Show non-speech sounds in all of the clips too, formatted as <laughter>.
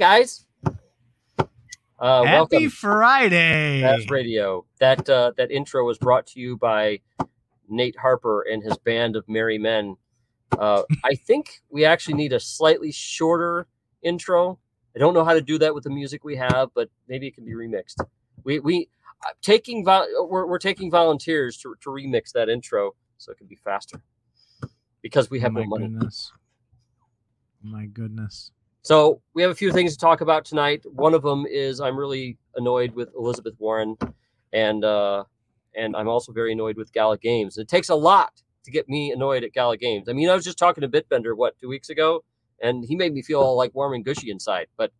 Guys. Uh, Happy welcome. Friday. Faz Radio. That uh, that intro was brought to you by Nate Harper and his band of merry men. Uh, <laughs> I think we actually need a slightly shorter intro. I don't know how to do that with the music we have, but maybe it can be remixed. We we uh, taking vo- we're, we're taking volunteers to, to remix that intro so it can be faster because we have oh no money. Goodness. My goodness. So we have a few things to talk about tonight. One of them is I'm really annoyed with Elizabeth Warren, and uh, and I'm also very annoyed with Gala Games. It takes a lot to get me annoyed at Gala Games. I mean, I was just talking to Bitbender what two weeks ago, and he made me feel all like warm and gushy inside. But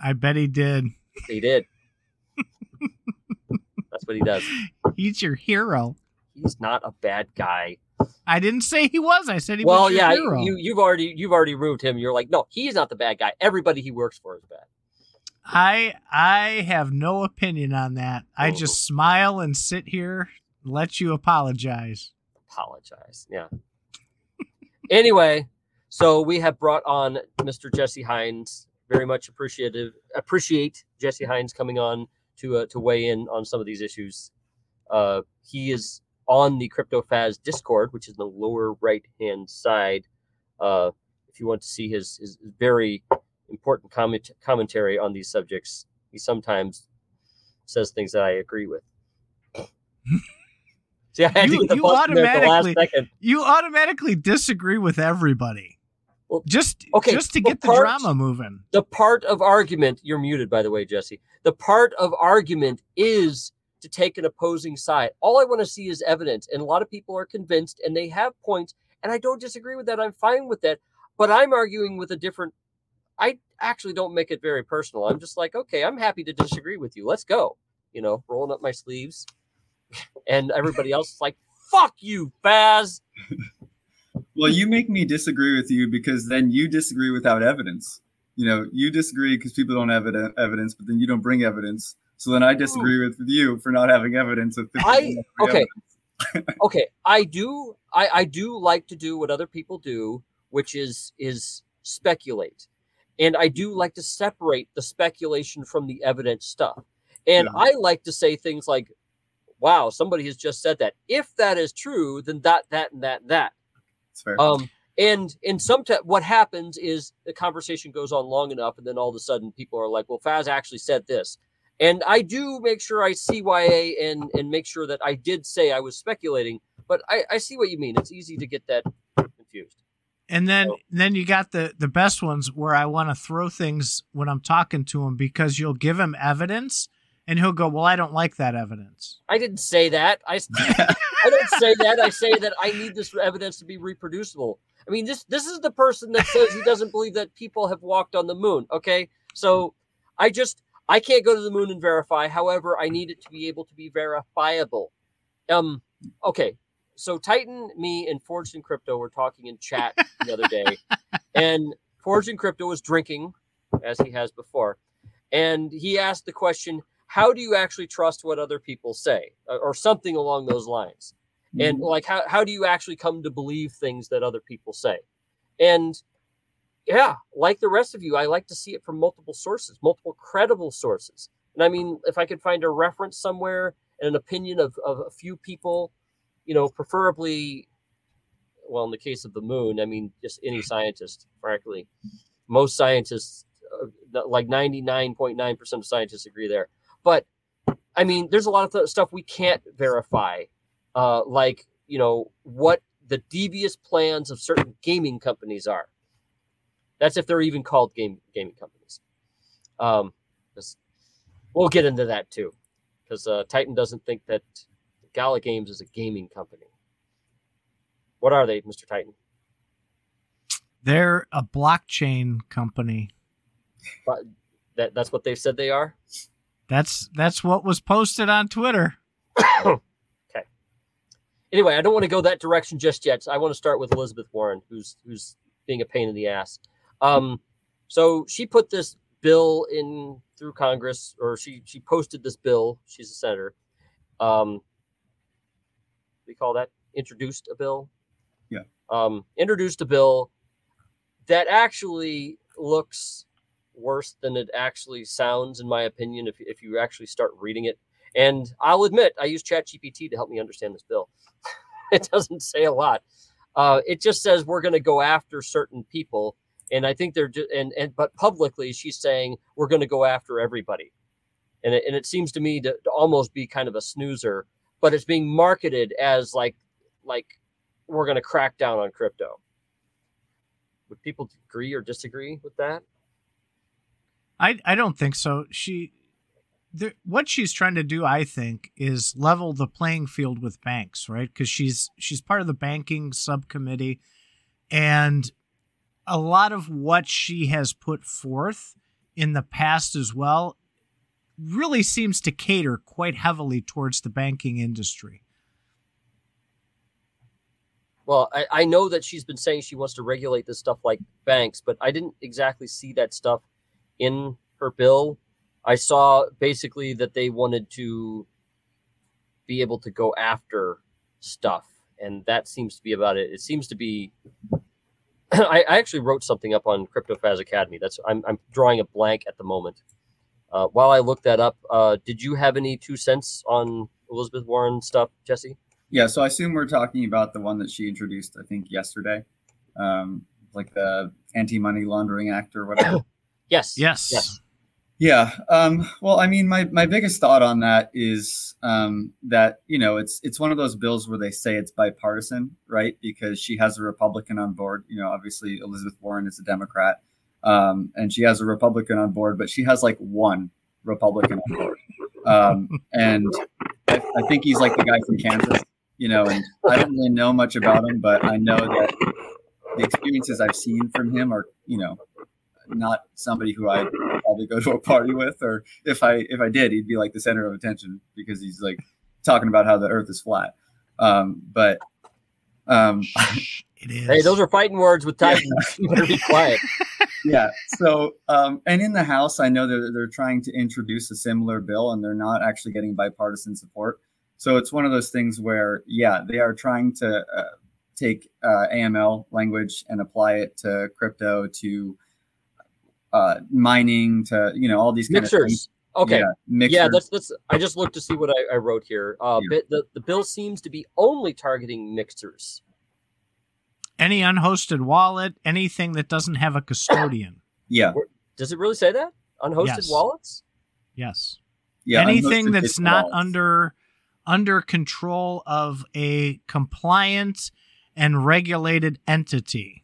I bet he did. He did. <laughs> That's what he does. He's your hero. He's not a bad guy. I didn't say he was. I said he well, was. Well, yeah, hero. you you've already you've already ruined him. You're like, no, he's not the bad guy. Everybody he works for is bad. I I have no opinion on that. I oh. just smile and sit here, and let you apologize. Apologize, yeah. <laughs> anyway, so we have brought on Mr. Jesse Hines. Very much appreciative appreciate Jesse Hines coming on to uh, to weigh in on some of these issues. Uh, he is on the CryptoFaz Discord, which is in the lower right hand side. Uh, if you want to see his, his very important comment, commentary on these subjects, he sometimes says things that I agree with. <laughs> See, I had you, to you automatically you automatically disagree with everybody. Well, just okay, just to get the, part, the drama moving. The part of argument you're muted, by the way, Jesse. The part of argument is to take an opposing side. All I want to see is evidence, and a lot of people are convinced, and they have points, and I don't disagree with that. I'm fine with that, but I'm arguing with a different. I actually don't make it very personal. I'm just like, okay, I'm happy to disagree with you. Let's go. You know, rolling up my sleeves, <laughs> and everybody else is like, "Fuck you, Faz." <laughs> well, you make me disagree with you because then you disagree without evidence. You know, you disagree because people don't have evidence, but then you don't bring evidence. So then I disagree with you for not having evidence of I okay. <laughs> okay, I do I, I do like to do what other people do, which is is speculate. And I do like to separate the speculation from the evidence stuff. And yeah. I like to say things like, wow, somebody has just said that. If that is true, then that, that, and that, and that. Um, and in some t- what happens is the conversation goes on long enough, and then all of a sudden people are like, "Well, Faz actually said this," and I do make sure I CYA and and make sure that I did say I was speculating, but I, I see what you mean. It's easy to get that confused. And then so. then you got the the best ones where I want to throw things when I'm talking to him because you'll give him evidence and he'll go, "Well, I don't like that evidence." I didn't say that. I <laughs> I don't say that. I say that I need this evidence to be reproducible. I mean, this this is the person that says he doesn't believe that people have walked on the moon. Okay, so I just I can't go to the moon and verify. However, I need it to be able to be verifiable. Um, okay. So Titan, me, and Forged in Crypto were talking in chat the other day, <laughs> and Forged in Crypto was drinking, as he has before, and he asked the question, "How do you actually trust what other people say?" or something along those lines. Mm-hmm. And like, how how do you actually come to believe things that other people say? And yeah, like the rest of you, I like to see it from multiple sources, multiple credible sources. And I mean, if I could find a reference somewhere and an opinion of, of a few people, you know, preferably, well, in the case of the moon, I mean, just any scientist, frankly, most scientists, uh, like 99.9% of scientists agree there. But I mean, there's a lot of th- stuff we can't verify, uh, like, you know, what the devious plans of certain gaming companies are that's if they're even called game gaming companies. Um, we'll get into that too, because uh, Titan doesn't think that Gala Games is a gaming company. What are they, Mister Titan? They're a blockchain company. But that that's what they've said they are. That's that's what was posted on Twitter. <coughs> okay. Anyway, I don't want to go that direction just yet. I want to start with Elizabeth Warren, who's who's being a pain in the ass. Um, so she put this bill in through Congress, or she she posted this bill. She's a senator. Um, we call that introduced a bill. Yeah. Um, introduced a bill that actually looks worse than it actually sounds, in my opinion. If if you actually start reading it, and I'll admit, I use ChatGPT to help me understand this bill. <laughs> it doesn't say a lot. Uh, it just says we're going to go after certain people, and I think they're ju- and and but publicly she's saying we're going to go after everybody, and it, and it seems to me to, to almost be kind of a snoozer, but it's being marketed as like like we're going to crack down on crypto. Would people agree or disagree with that? I I don't think so. She the, what she's trying to do, I think, is level the playing field with banks, right? Because she's she's part of the banking subcommittee, and a lot of what she has put forth in the past as well really seems to cater quite heavily towards the banking industry. Well, I, I know that she's been saying she wants to regulate this stuff like banks, but I didn't exactly see that stuff in her bill. I saw basically that they wanted to be able to go after stuff, and that seems to be about it. It seems to be. <clears throat> I, I actually wrote something up on CryptoFaz Academy. That's I'm I'm drawing a blank at the moment. Uh, while I look that up, uh, did you have any two cents on Elizabeth Warren stuff, Jesse? Yeah, so I assume we're talking about the one that she introduced, I think, yesterday, um, like the Anti-Money Laundering Act or whatever. <coughs> Yes. Yes. Yes. Yeah. Um, well, I mean, my, my biggest thought on that is um, that you know it's it's one of those bills where they say it's bipartisan, right? Because she has a Republican on board. You know, obviously Elizabeth Warren is a Democrat, um, and she has a Republican on board, but she has like one Republican on board, um, and I, I think he's like the guy from Kansas. You know, and I don't really know much about him, but I know that the experiences I've seen from him are, you know, not somebody who I'd probably go to a party with, or if I if I did, he'd be like the center of attention because he's like talking about how the Earth is flat. Um, but um, It is. Hey, those are fighting words with Titans. <laughs> you better be quiet. yeah. So um, and in the House, I know they're they're trying to introduce a similar bill, and they're not actually getting bipartisan support. So it's one of those things where, yeah, they are trying to uh, take uh, AML language and apply it to crypto, to uh, mining, to you know all these kind of. Mixers. Okay. Yeah, mixers. Yeah, that's that's. I just looked to see what I, I wrote here. Uh, Yeah. bit, the the bill seems to be only targeting mixers. Any unhosted wallet, anything that doesn't have a custodian. yeah, Does it really say that unhosted Yes. wallets? Yes. yeah. anything that's not wallets. under under control of a compliant and regulated entity.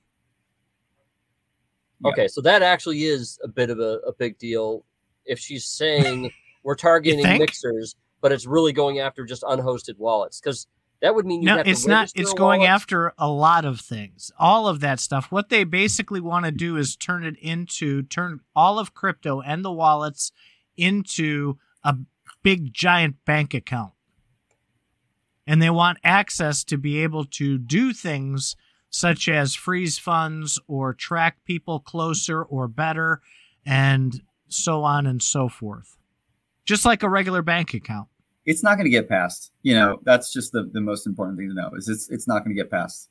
Okay, so that actually is a bit of a, a big deal. If she's saying <laughs> we're targeting mixers, but it's really going after just unhosted wallets, because that would mean No, have to it's not. It's going wallet. after a lot of things. All of that stuff. What they basically want to do is turn it into turn all of crypto and the wallets into a big giant bank account. And they want access to be able to do things such as freeze funds or track people closer or better and so on and so forth. Just like a regular bank account. it's not going to get passed. You know, that's just the, the most important thing to know is it's it's not going to get passed.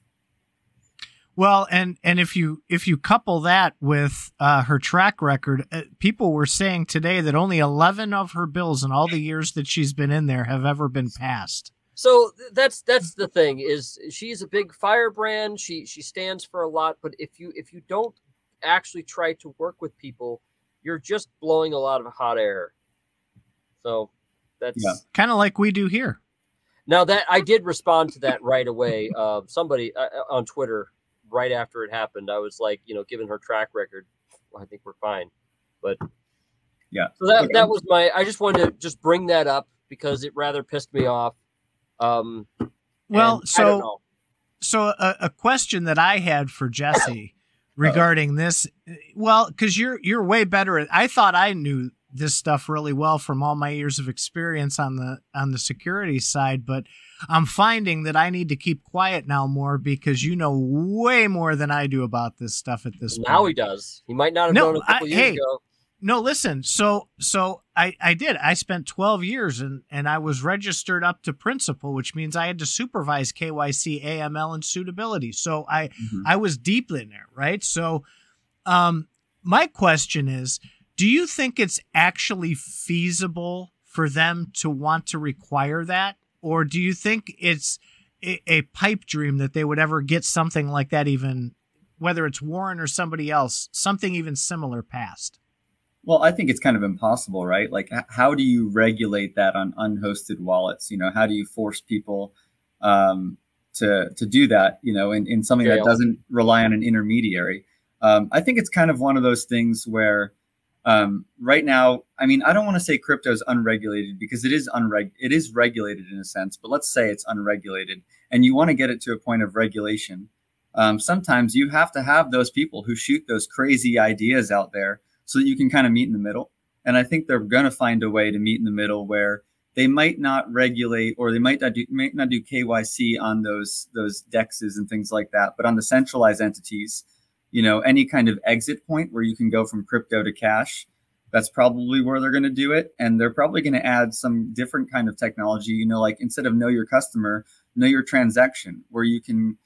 Well, and and if you if you couple that with uh, her track record, uh, people were saying today that only eleven of her bills in all the years that she's been in there have ever been passed. So that's that's the thing is she's a big firebrand. She she stands for a lot, but if you if you don't actually try to work with people, you're just blowing a lot of hot air. So that's Yeah. Kind of like we do here. now that I did respond to that right away. Uh, somebody uh, on Twitter right after it happened, I was like, you know, given her track record, well, I think we're fine. But Yeah. so that that was my. I just wanted to just bring that up because it rather pissed me off. Um, Well, and I don't so so a, a question that I had for Jesse <coughs> regarding this, well, because you're you're way better at. I thought I knew this stuff really well from all my years of experience on the on the security side, but I'm finding that I need to keep quiet now more because you know way more than I do about this stuff at this Now point. he does. He might not have No, known a couple I- years hey, ago. No, listen. So so I I did. I spent 12 years and and I was registered up to principal, which means I had to supervise KYC, AML and suitability. So I Mhm. I was deep in there, right? So um my question is do you think it's actually feasible for them to want to require that? Or do you think it's a, a pipe dream that they would ever get something like that, even whether it's Warren or somebody else, something even similar passed? Well, I think it's kind of impossible, right? Like, how do you regulate that on unhosted wallets? You know, how do you force people um, to to do that? You know, in, in something that doesn't rely on an intermediary. Um, I think it's kind of one of those things where um, right now, I mean, I don't want to say crypto is unregulated because it is unreg it is regulated in a sense, but let's say it's unregulated and you want to get it to a point of regulation. Um, sometimes you have to have those people who shoot those crazy ideas out there so that you can kind of meet in the middle. And I think they're going to find a way to meet in the middle where they might not regulate or they might not do might not do KYC on those those dexes and things like that, but on the centralized entities, you know, any kind of exit point where you can go from crypto to cash, that's probably where they're going to do it and they're probably going to add some different kind of technology, you know, like instead of know your customer, know your transaction where you can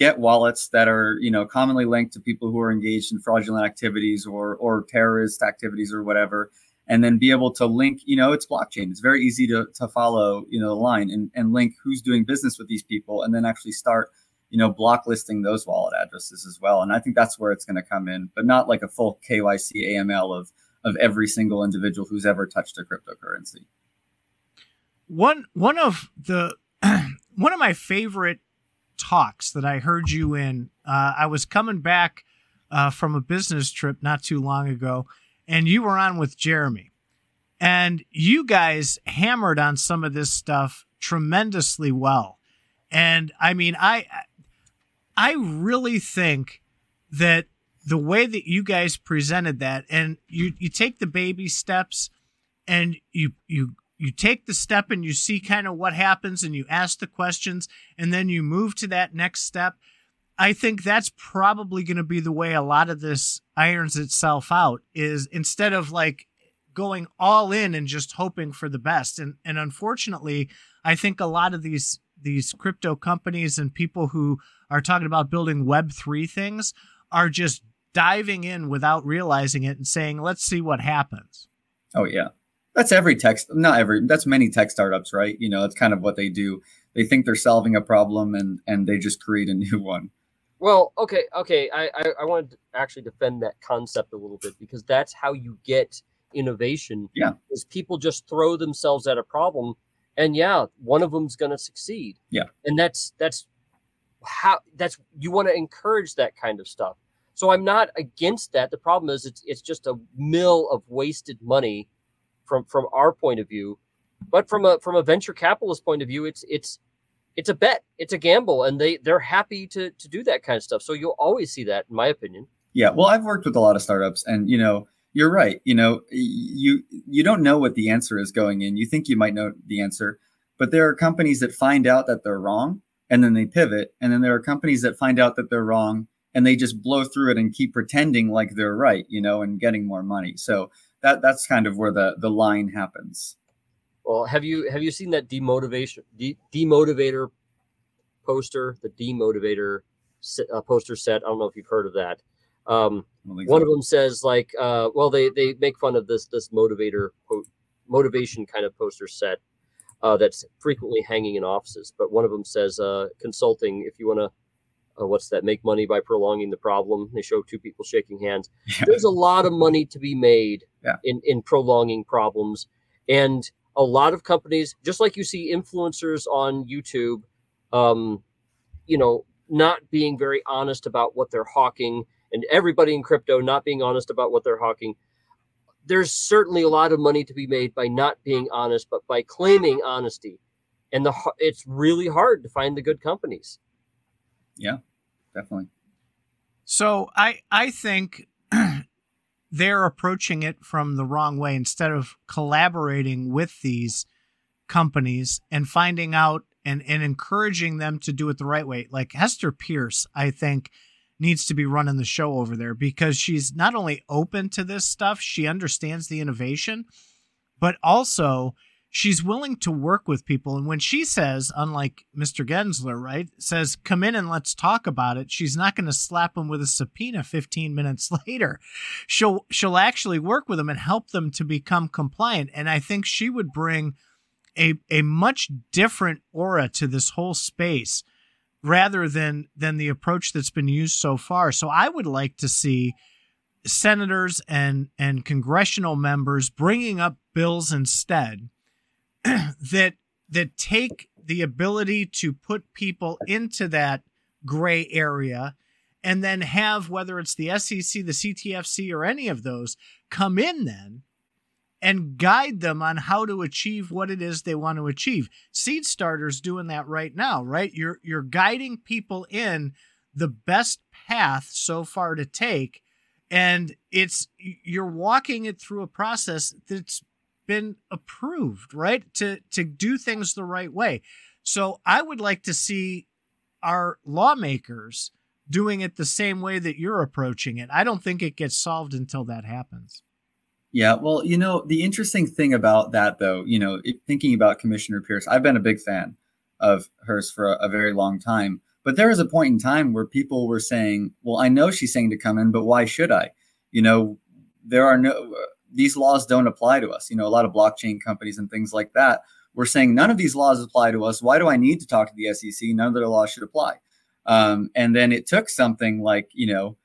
get wallets that are you know commonly linked to people who are engaged in fraudulent activities or or terrorist activities or whatever and then be able to link you know it's blockchain. It's very easy to, to follow you know the line and, and link who's doing business with these people and then actually start you know block listing those wallet addresses as well. And i think that's where it's going to come in but not like a full kyc aml of of every single individual who's ever touched a cryptocurrency. One one of the <clears throat> one of my favorite talks that I heard you in. Uh, I was coming back uh, from a business trip not too long ago, and you were on with Jeremy. And you guys hammered on some of this stuff tremendously well. And I mean, I I really think that the way that you guys presented that, and you you take the baby steps, and you you you take the step and you see kind of what happens and you ask the questions and then you move to that next step. I think that's probably going to be the way a lot of this irons itself out is instead of like going all in and just hoping for the best. And and unfortunately, I think a lot of these these crypto companies and people who are talking about building web 3 things are just diving in without realizing it and saying, "Let's see what happens." Oh yeah that's every tech not every that's many tech startups right? You know that's kind of what they do. They think they're solving a problem and and they just create a <laughs> new one. Well okay okay i i, I want to actually defend that concept a little bit because that's how you get innovation yeah. is people just throw themselves at a problem and yeah one of them's going to succeed. Yeah. And that's that's how that's you want to encourage that kind of stuff. So i'm not against that. The problem is it's it's just a mill of wasted money from from our point of view but from a from a venture capitalist point of view it's it's it's a bet it's a gamble and they they're happy to to do that kind of stuff. So you'll always see that in my opinion. Yeah well i've worked with a lot of startups and you know you're right you know you you don't know what the answer is going in. You think you might know the answer but there are companies that find out that they're wrong and then they pivot and then there are companies that find out that they're wrong and they just blow through it and keep pretending like they're right you know and getting more money. So that that's kind of where the the line happens. Well, have you have you seen that demotivation de- demotivator poster, the demotivator uh, poster set? I don't know if you've heard of that. Um, one so. of them says like, uh, well, they they make fun of this this motivator motivation kind of poster set uh, that's frequently hanging in offices. But one of them says, uh, consulting, if you want to uh, what's that make money by prolonging the problem. They show two people shaking hands. Yeah. there's a lot of money to be made yeah. in in prolonging problems. And a lot of companies just like you see influencers on youtube um you know not being very honest about what they're hawking and everybody in crypto not being honest about what they're hawking there's certainly a lot of money to be made by not being honest but by claiming honesty. And the it's really hard to find the good companies. Yeah definitely. So I I think <clears throat> they're approaching it from the wrong way instead of collaborating with these companies and finding out and, and encouraging them to do it the right way. Like Hester Peirce, I think, needs to be running the show over there because she's not only open to this stuff, she understands the innovation, but also she's willing to work with people. And when she says, unlike Mr. Gensler, right, says, come in and let's talk about it, she's not going to slap them with a subpoena 15 minutes <laughs> later. She'll, she'll actually work with them and help them to become compliant. And I think she would bring a, a much different aura to this whole space rather than, than the approach that's been used so far. So I would like to see senators and, and congressional members bringing up bills instead <clears throat> that that take the ability to put people into that gray area and then have whether it's the SEC, the CTFC or any of those come in then and guide them on how to achieve what it is they want to achieve. Seedstarter's doing that right now, right? You're you're guiding people in the best path so far to take and it's you're walking it through a process that's been approved, right? To to do things the right way. So I would like to see our lawmakers doing it the same way that you're approaching it. I don't think it gets solved until that happens. Yeah, well, you know, the interesting thing about that, though, you know, thinking about Commissioner Peirce, I've been a big fan of hers for a, a very long time. But there was a point in time where people were saying, well, I know she's saying to come in, but why should I? You know, there are no, these laws don't apply to us. You know, a lot of blockchain companies and things like that were saying none of these laws apply to us. Why do I need to talk to the SEC? None of their laws should apply. Um, and then it took something like, you know,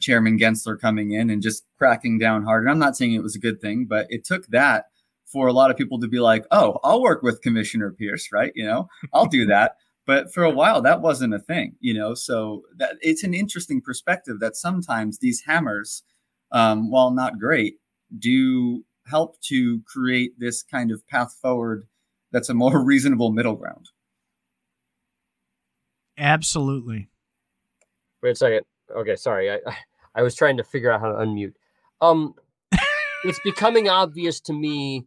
Chairman Gensler coming in and just cracking down hard. And I'm not saying it was a good thing, but it took that for a lot of people to be like, oh, I'll work with Commissioner Peirce, right? You know, I'll do that. <laughs> But for a while, that wasn't a thing, you know. So that it's an interesting perspective that sometimes these hammers, um, while not great, do help to create this kind of path forward that's a more <laughs> reasonable middle ground. Absolutely. Wait a second. Okay, sorry. I I was trying to figure out how to unmute. Um, <laughs> it's becoming obvious to me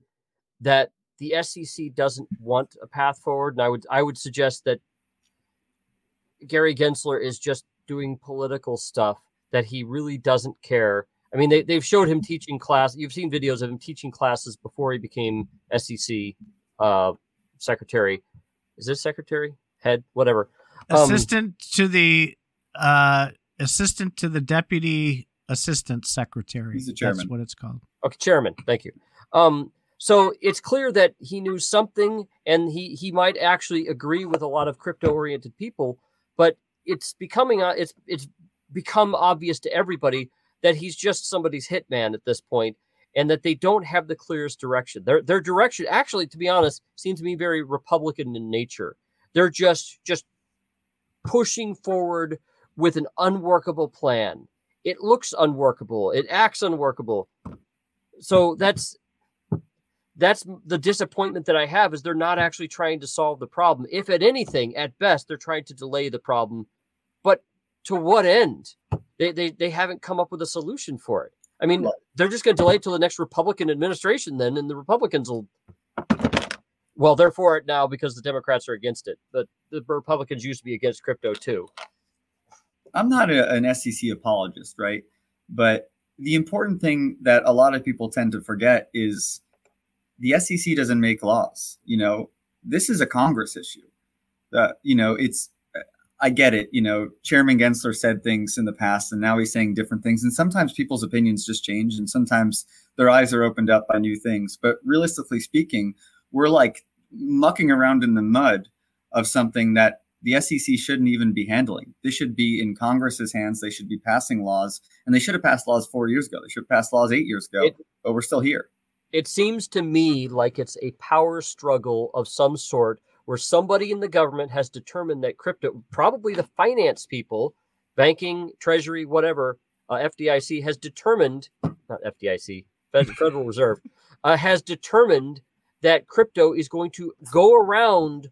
that the SEC doesn't want a path forward, and I would I would suggest that Gary Gensler is just doing political stuff that he really doesn't care I mean, they, they've showed him teaching class. You've seen videos of him teaching classes before he became SEC uh, secretary. Is this secretary? Head? Whatever. Um, assistant um, to the uh, assistant to the deputy assistant secretary. He's the chairman. That's what it's called. Okay, chairman. Thank you. Um, so it's clear that he knew something, and he he might actually agree with a lot of crypto oriented people, but it's becoming uh, it's it's become obvious to everybody that he's just somebody's hitman at this point and that they don't have the clearest direction. Their their direction actually to be honest seems to me very republican in nature. They're just just pushing forward with an unworkable plan. It looks unworkable. It acts unworkable. So that's that's the disappointment that I have is they're not actually trying to solve the problem. If at anything, at best, they're trying to delay the problem. But to what end? They, they, they haven't come up with a solution for it. I mean, they're just going to delay it till the next Republican administration, then, and the Republicans will. Well, they're for it now because the Democrats are against it. But the Republicans used to be against crypto too. I'm not a, an SEC apologist, right? But the important thing that a lot of people tend to forget is the SEC doesn't make laws. You know, this is a Congress issue. Uh, you know, it's I get it. You know, Chairman Gensler said things in the past, and now he's saying different things. And sometimes people's opinions just change, and sometimes their eyes are opened up by new things. But realistically speaking, we're like mucking around in the mud of something that the SEC shouldn't even be handling. This should be in Congress's hands. They should be passing laws, and they should have passed laws four years ago. They should have passed laws eight years ago, it, but we're still here. It seems to me like it's a power struggle of some sort where somebody in the government has determined that crypto, probably the finance people, banking, treasury, whatever, uh, FDIC has determined, not FDIC, <laughs> Federal Reserve, uh, has determined that crypto is going to go around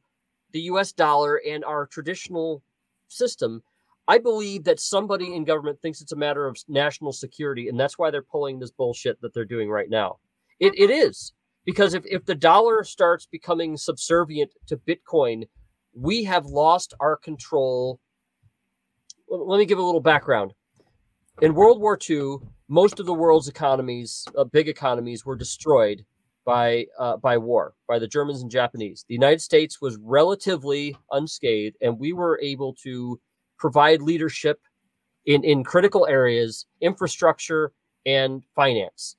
the US dollar and our traditional system. I believe that somebody in government thinks it's a matter of national security, and that's why they're pulling this bullshit that they're doing right now. It, it is because if, if the dollar starts becoming subservient to bitcoin we have lost our control let me give a little background in world war ii most of the world's economies uh, big economies were destroyed by uh, by war by the Germans and Japanese. The United States was relatively unscathed, and we were able to provide leadership in in critical areas, infrastructure and finance.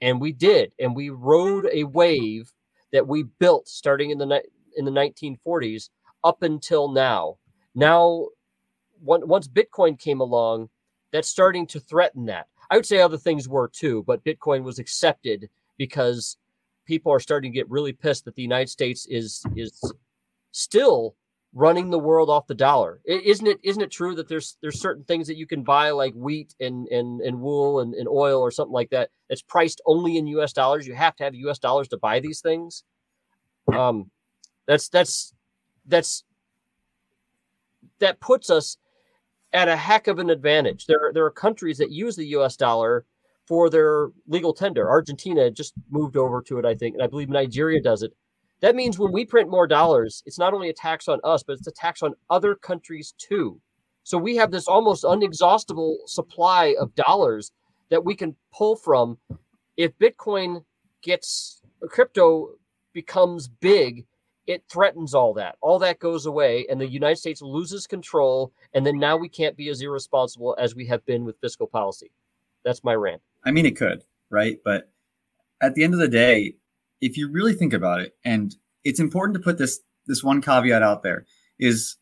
And we did, and we rode a wave that we built starting in the in the 1940s up until now. Now, once Bitcoin came along, that's starting to threaten that. I would say other things were too, but Bitcoin was accepted because people are starting to get really pissed that the United States is is still running the world off the dollar. Isn't it isn't it true that there's there's certain things that you can buy like wheat and and, and wool and, and oil or something like that that's priced only in US dollars. You have to have US dollars to buy these things. Um that's that's that's that puts us at a heck of an advantage. There there are countries that use the US dollar for their legal tender. Argentina just moved over to it, I think, and I believe Nigeria does it. That means when we print more dollars, it's not only a tax on us, but it's a tax on other countries too. So we have this almost unexhaustible supply of dollars that we can pull from. If Bitcoin gets crypto becomes big, it threatens all that. All that goes away, and the United States loses control. And then now we can't be as irresponsible as we have been with fiscal policy. That's my rant. I mean, it could, right? But at the end of the day, if you really think about it, and it's important to put this this one caveat out there, is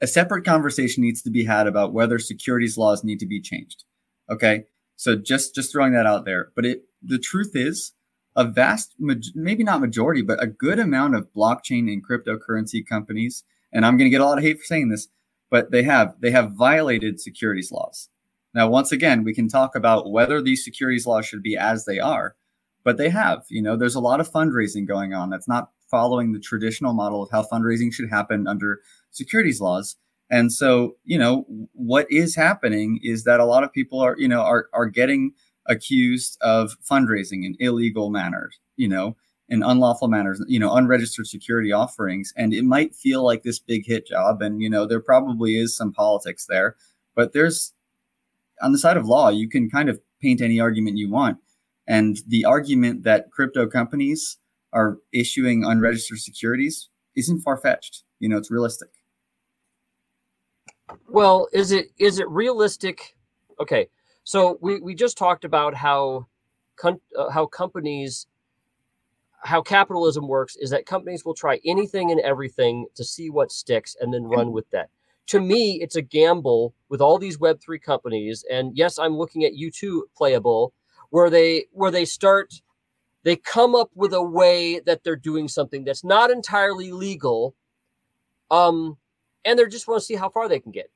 a separate conversation needs to be had about whether securities laws need to be changed. Okay, so just just throwing that out there. But it the truth is, a vast, maybe not majority, but a good amount of blockchain and cryptocurrency companies, and I'm going to get a lot of hate for saying this, but they have they have violated securities laws. Now, once again, we can talk about whether these securities laws should be as they are, but they have. You know, there's a lot of fundraising going on that's not following the traditional model of how fundraising should happen under securities laws. And so, you know, what is happening is that a lot of people are, you know, are are getting accused of fundraising in illegal manners, you know, in unlawful manners, you know, unregistered security offerings. And it might feel like this big hit job. And, you know, there probably is some politics there, but there's on the side of law, you can kind of paint any argument you want. And the argument that crypto companies are issuing unregistered securities isn't far fetched. You know, it's realistic. Well, is it is it realistic? Okay, so we, we just talked about how com- uh, how companies how capitalism works is that companies will try anything and everything to see what sticks and then run with that to me, it's a gamble with all these Web3 companies. And yes, I'm looking at you too, Playable, where they where they start they come up with a way that they're doing something that's not entirely legal. Um, and they just want to see how far they can get.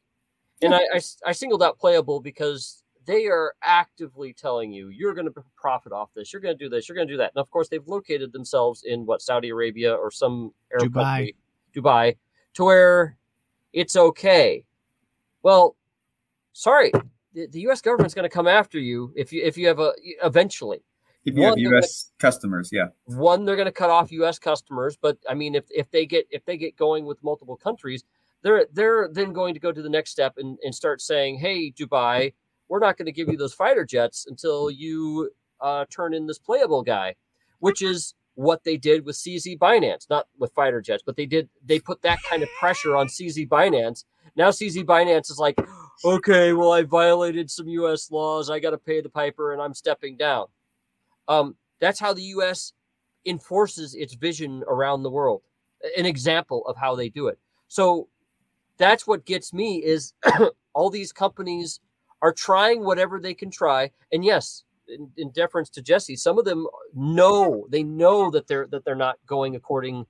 And I, I, I singled out Playable because they are actively telling you you're going to profit off this, you're going to do this, you're going to do that. And of course, they've located themselves in what Saudi Arabia or some Arab Dubai. country, Dubai, to where it's okay. Well, sorry, the, the U.S. government's going to come after you if you if you have a eventually. If you one, have U.S. Gonna, customers, yeah. One, they're going to cut off U.S. customers, but I mean, if if they get if they get going with multiple countries, they're they're then going to go to the next step and, and start saying, "Hey, Dubai, we're not going to give you those fighter jets until you uh, turn in this playable guy," which is what they did with CZ Binance, not with fighter jets, but they did they put that kind of pressure on CZ Binance. Now CZ Binance is like, okay, well I violated some U.S. laws, I got to pay the piper, and I'm stepping down. Um, that's how the U.S. enforces its vision around the world. An example of how they do it. So that's what gets me is <clears throat> all these companies are trying whatever they can try, and yes, in, in deference to Jesse, some of them know they know that they're that they're not going according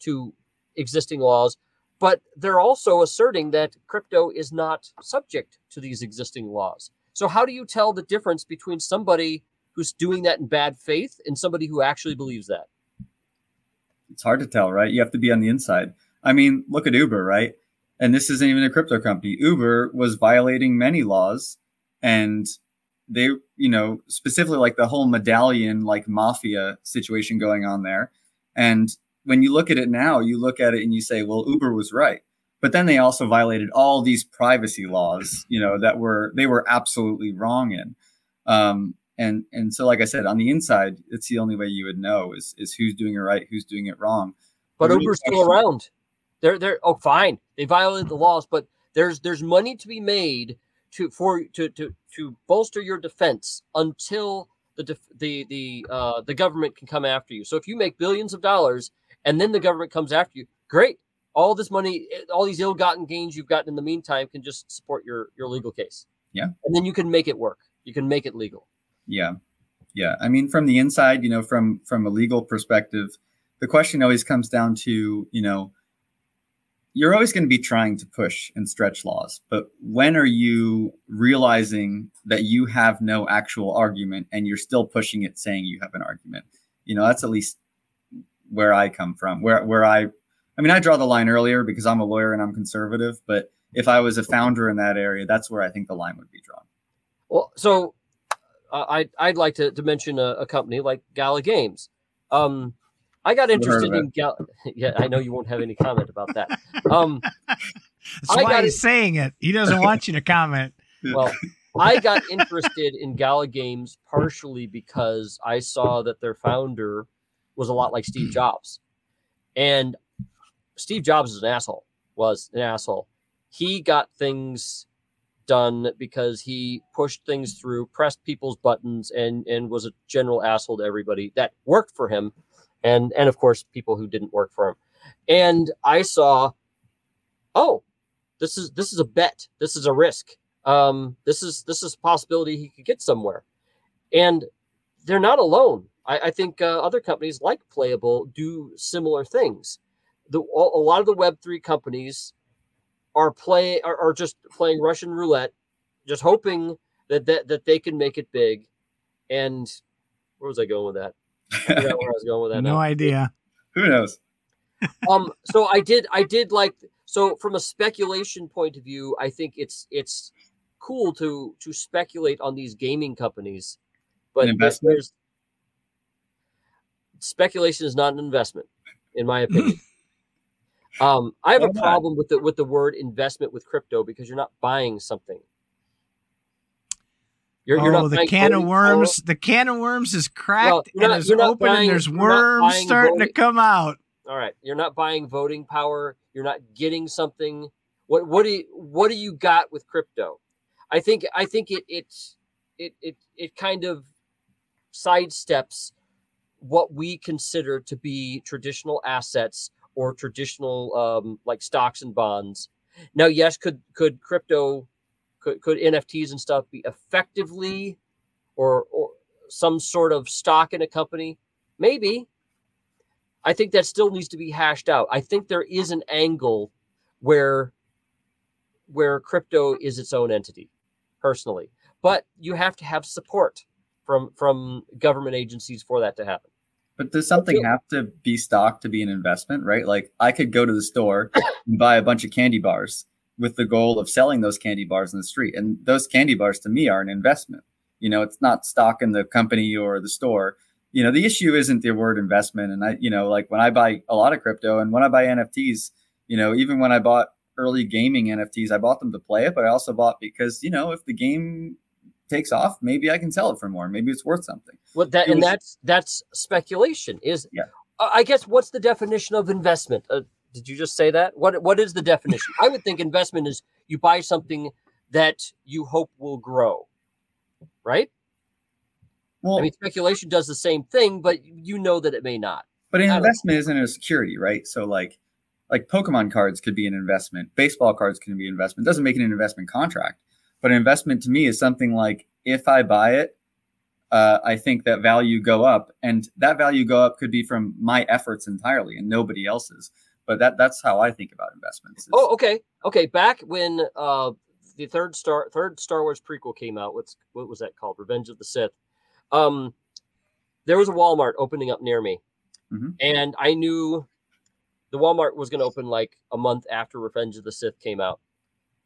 to existing laws, but they're also asserting that crypto is not subject to these existing laws. So how do you tell the difference between somebody who's doing that in bad faith and somebody who actually believes that? It's hard to tell, right? You have to be on the inside. I mean, look at Uber, right? And this isn't even a crypto company. Uber was violating many laws and they you know specifically like the whole medallion like mafia situation going on there and when you look at it now you look at it and you say well uber was right but then they also violated all these privacy laws you know that were they were absolutely wrong in um, and and so like I said, on the inside, it's the only way you would know is is who's doing it right, who's doing it wrong. But Uber's still around. They're they're oh fine. They violated the laws, but there's there's money to be made to for to to to bolster your defense until the def, the the uh the government can come after you. So if you make billions of dollars and then the government comes after you, great. All this money, all these ill-gotten gains you've gotten in the meantime can just support your your legal case. Yeah. And then you can make it work. You can make it legal. Yeah. Yeah. I mean, from the inside, you know, from from a legal perspective, the question always comes down to, you know, you're always going to be trying to push and stretch laws, but when are you realizing that you have no actual argument and you're still pushing it saying you have an argument? You know, that's at least where I come from. Where where I I mean, I draw the line earlier because I'm a lawyer and I'm conservative, but if I was a founder in that area, that's where I think the line would be drawn. Well, so uh, I'd I'd like to, to mention a, a company like Gala Games. Um, I got interested in Gala. <laughs> Yeah, I know you won't have any comment about that. Um, <laughs> That's I why got he's it. saying it. He doesn't <laughs> want you to comment. well, I got interested in Gala Games partially because I saw that their founder was a lot like Steve Jobs, and Steve Jobs is an asshole. Was an asshole. He got things done because he pushed things through, pressed people's buttons, and and was a general asshole to everybody that worked for him, and and of course people who didn't work for him. And I saw, oh, this is this is a bet. This is a risk. Um, this is this is a possibility he could get somewhere, and they're not alone. I, I think uh, other companies like Playable do similar things. The a a lot of the Web three companies are play are, are just playing Russian roulette, just hoping that, that that they can make it big. And where was I going with that? I where I was going with that. <laughs> No now idea. Who knows? <laughs> um so i did i did like so from a speculation point of view i think it's it's cool to to speculate on these gaming companies but An investment? there's speculation is not an investment in my <laughs> opinion um i have Why a not? problem with the with the word investment with crypto because you're not buying something you're, you're oh, not the buying can of voting worms. The can of worms is cracked Well, you're and not- is you're open, and there's worms buying starting to come out. all right you're not buying voting power you're not getting something what what do you what do you got with crypto i think i think it it's it it it kind of sidesteps what we consider to be traditional assets or traditional um like stocks and bonds now yes could could crypto could could nfts and stuff be effectively or or some sort of stock in a company maybe I think that still needs to be hashed out. I think there is an angle where where crypto is its own entity, personally. But you have to have support from from government agencies for that to happen. But does something have to be stock to be an investment, right? Like I could go to the store and buy a bunch of candy bars with the goal of selling those candy bars in the street. And those candy bars to me are an investment. You know, it's not stock in the company or the store. You know, the issue isn't the word investment. And I, you know, like when I buy a lot of crypto and when I buy NFTs, you know, even when I bought early gaming NFTs, I bought them to play it, but I also bought because, you know, if the game takes off, maybe I can sell it for more. Maybe it's worth something. What that It and that's that's speculation. Is Yeah. I guess what's the definition of investment? Uh, did you just say that? What what is the definition? I would think investment is you buy something that you hope will grow, right? Well, I mean, speculation does the same thing, but you know that it may not. But an investment isn't a security, right? So like like Pokemon cards could be an investment. Baseball cards can be an investment. Doesn't make it an investment contract. But an investment to me is something like if I buy it, uh, I think that value go up, and that value go up could be from my efforts entirely and nobody else's. But that that's how I think about investments. is- Oh, okay, okay. Back when uh, the third Star third Star Wars prequel came out, what's what was that called? Revenge of the Sith. Um, there was a Walmart opening up near me, Mhm. and I knew the Walmart was going to open like a month after Revenge of the Sith came out,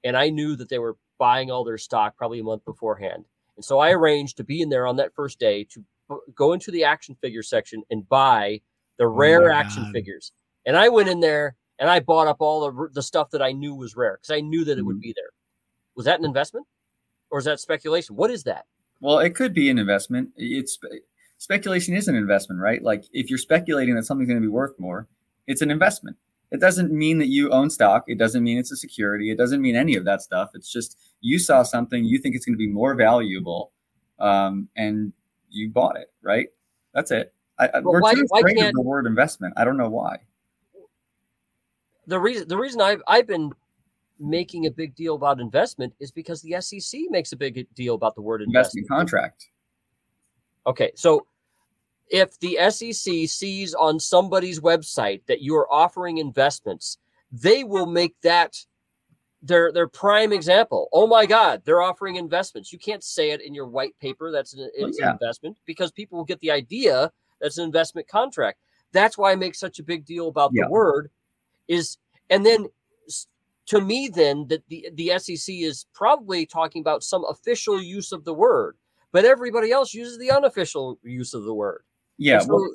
and I knew that they were buying all their stock probably a month beforehand, and so I arranged to be in there on that first day to b- go into the action figure section and buy the rare my action God. figures. And I went in there and I bought up all the, the stuff that I knew was rare because I knew that it would Mhm. be there. Was that an investment or is that speculation? What is that? Well, it could be an investment. It's speculation is an investment, right? Like if you're speculating that something's going to be worth more, it's an investment. It doesn't mean that you own stock. It doesn't mean it's a security. It doesn't mean any of that stuff. It's just you saw something, you think it's going to be more valuable, um, and you bought it, right? That's it. I, well, we're why, too afraid of the word investment. I don't know why. The reason the reason I've I've been making a big deal about investment is because the SEC makes a big deal about the word investment, investment contract. Okay, so if the SEC sees on somebody's website that you're offering investments, they will make that their their prime example. Oh my God, they're offering investments. You can't say it in your white paper. That's an, it's yeah. an investment because people will get the idea that's an investment contract. That's why I make such a big deal about yeah. the word. Is and then to me, then that the the SEC is probably talking about some official use of the word, but everybody else uses the unofficial use of the word. Yeah. So, well,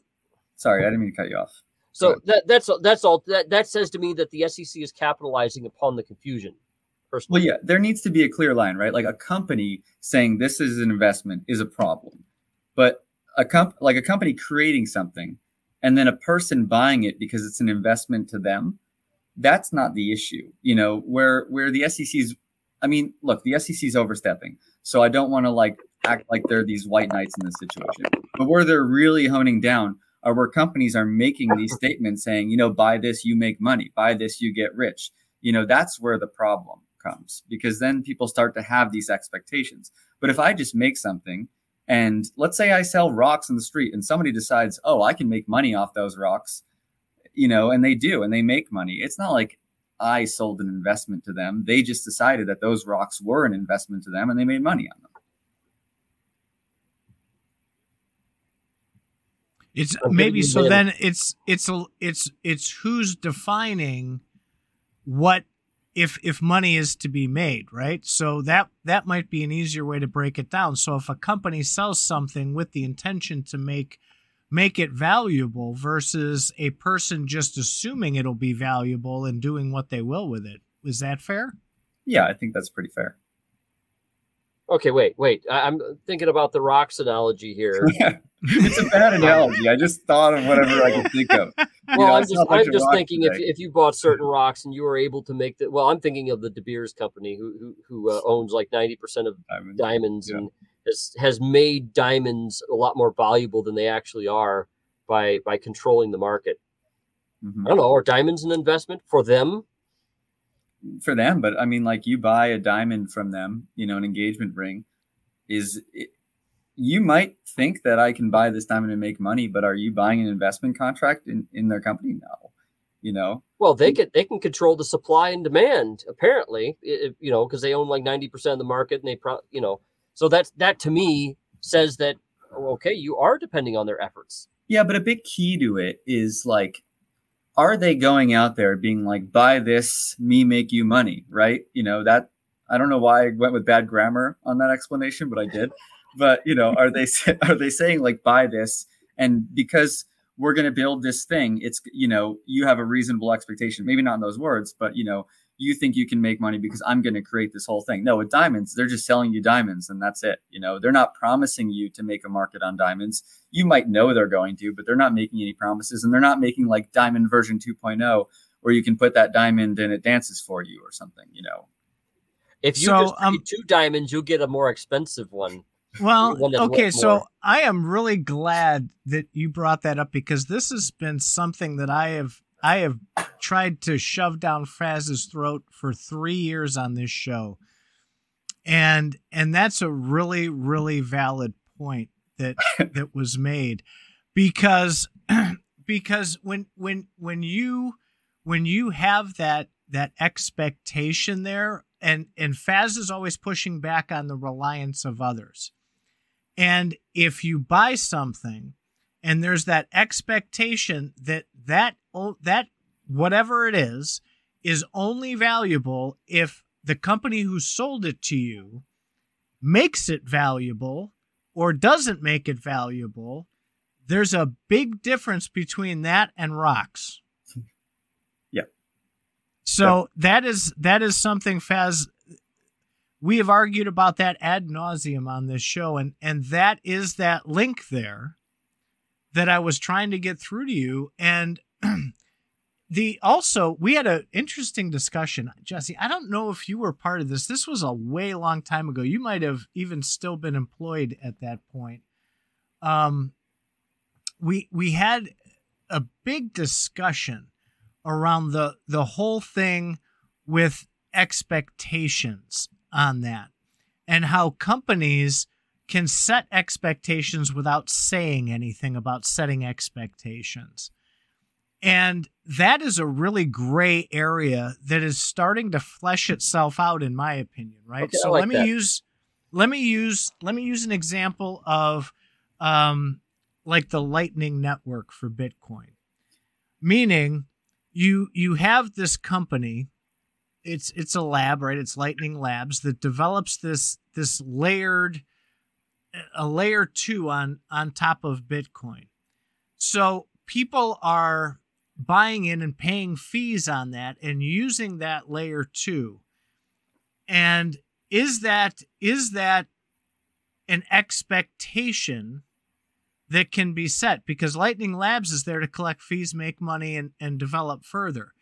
sorry, I didn't mean to cut you off. So that, that's that's all. That that says to me that the SEC is capitalizing upon the confusion. Personally. Well, yeah, there needs to be a clear line, right? Like a company saying this is an investment is a problem, but a comp like a company creating something and then a person buying it because it's an investment to them, that's not the issue. You know, where where the SEC's I mean, look, the SEC is overstepping. So I don't want to like act like they're these white knights in this situation. But where they're really honing down are where companies are making these statements saying, you know, buy this, you make money, buy this, you get rich. You know, that's where the problem comes because then people start to have these expectations. But if I just make something and let's say I sell rocks in the street and somebody decides, oh, I can make money off those rocks, you know, and they do and they make money. It's not like I sold an investment to them. They just decided that those rocks were an investment to them and they made money on them. It's maybe so then it's it's a it's it's who's defining what if if money is to be made, right? So that that might be an easier way to break it down. So if a company sells something with the intention to make make it valuable versus a person just assuming it'll be valuable and doing what they will with it. Is that fair? Yeah, I think that's pretty fair. Okay, wait, wait. I- am thinking about the rocks analogy here. <laughs> yeah, <laughs> it's a bad <laughs> analogy. I just thought of whatever I could think of. <laughs> well, know, I'm just, I'm just thinking if, if you bought certain rocks and you were able to make the well, I'm thinking of the De Beers company who who, who uh, owns like 90 percent of diamonds, diamonds yeah. and has has made diamonds a lot more valuable than they actually are by by controlling the market. Mm-hmm. I don't know. Are diamonds an investment for them? For them, but I mean, like you buy a diamond from them, you know, an engagement ring. Is it, you might think that I can buy this diamond and make money, but are you buying an investment contract in, in their company? No, you know. Well, they can they can control the supply and demand apparently, it, you know, because they own like ninety percent of the market, and they pro, you know, so that's that to me says that oh, okay, you are depending on their efforts. Yeah, but a big key to it is like, are they going out there being like, buy this, me make you money, right? You know that. I don't know why I went with bad grammar on that explanation, but I did. <laughs> but you know, are they <laughs> are they saying like buy this and because we're going to build this thing, it's you know you have a reasonable expectation, maybe not in those words, but you know you think you can make money because I'm going to create this whole thing. No, with diamonds, they're just selling you diamonds and that's it. You know, they're not promising you to make a market on diamonds. You might know they're going to, but they're not making any promises and they're not making like diamond version 2.0 where you can put that diamond and it dances for you or something, you know. If you so, just um, two diamonds, you'll get a more expensive one. Well, okay, so I am really glad that you brought that up because this has been something that I have I have tried to shove down Faz's throat for three years on this show, and and that's a really really valid point that <laughs> that was made because <clears throat> because when when when you when you have that that expectation there and and Faz is always pushing back on the reliance of others. And if you buy something and there's that expectation that that that whatever it is is only valuable if the company who sold it to you makes it valuable or doesn't make it valuable there's a big difference between that and rocks yeah so yeah. that is that is something faz we have argued about that ad nauseum on this show, and and that is that link there that I was trying to get through to you. And <clears throat> the also we had an interesting discussion, Jesse. I don't know if you were part of this. This was a way long time ago. You might have even still been employed at that point. Um, we we had a big discussion around the the whole thing with expectations on that and how companies can set expectations without saying anything about setting expectations. And that is a really gray area that is starting to flesh itself out in my opinion, right? Okay, so like let me that. use let me use let me use an example of um like the lightning network for Bitcoin. Meaning you you have this company it's it's a lab right? It's lightning labs that develops this this layered a layer 2 on on top of bitcoin. So people are buying in and paying fees on that and using that layer 2 and is that is that an expectation that can be set? Because lightning labs is there to collect fees make money and, and develop further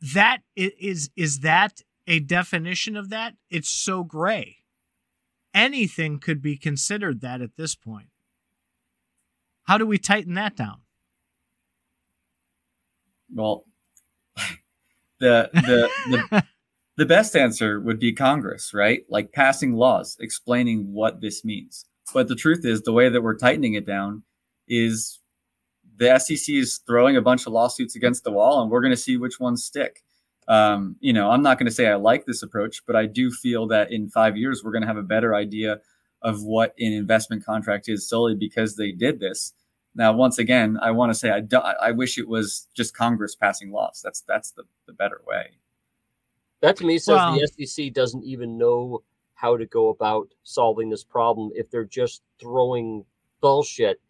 that is is that a definition of that it's so gray anything could be considered that at this point how do we tighten that down Well, <laughs> the the the, <laughs> the best answer would be Congress, right? Like passing laws explaining what this means. But the truth is, the way that we're tightening it down is the SEC is throwing a bunch of lawsuits against the wall, and we're going to see which ones stick. Um, you know, I'm not going to say I like this approach, but I do feel that in five years we're going to have a better idea of what an investment contract is solely because they did this. Now, once again, I want to say I, do, I wish it was just Congress passing laws. That's that's the, the better way. That to me says Well- the SEC doesn't even know how to go about solving this problem if they're just throwing bullshit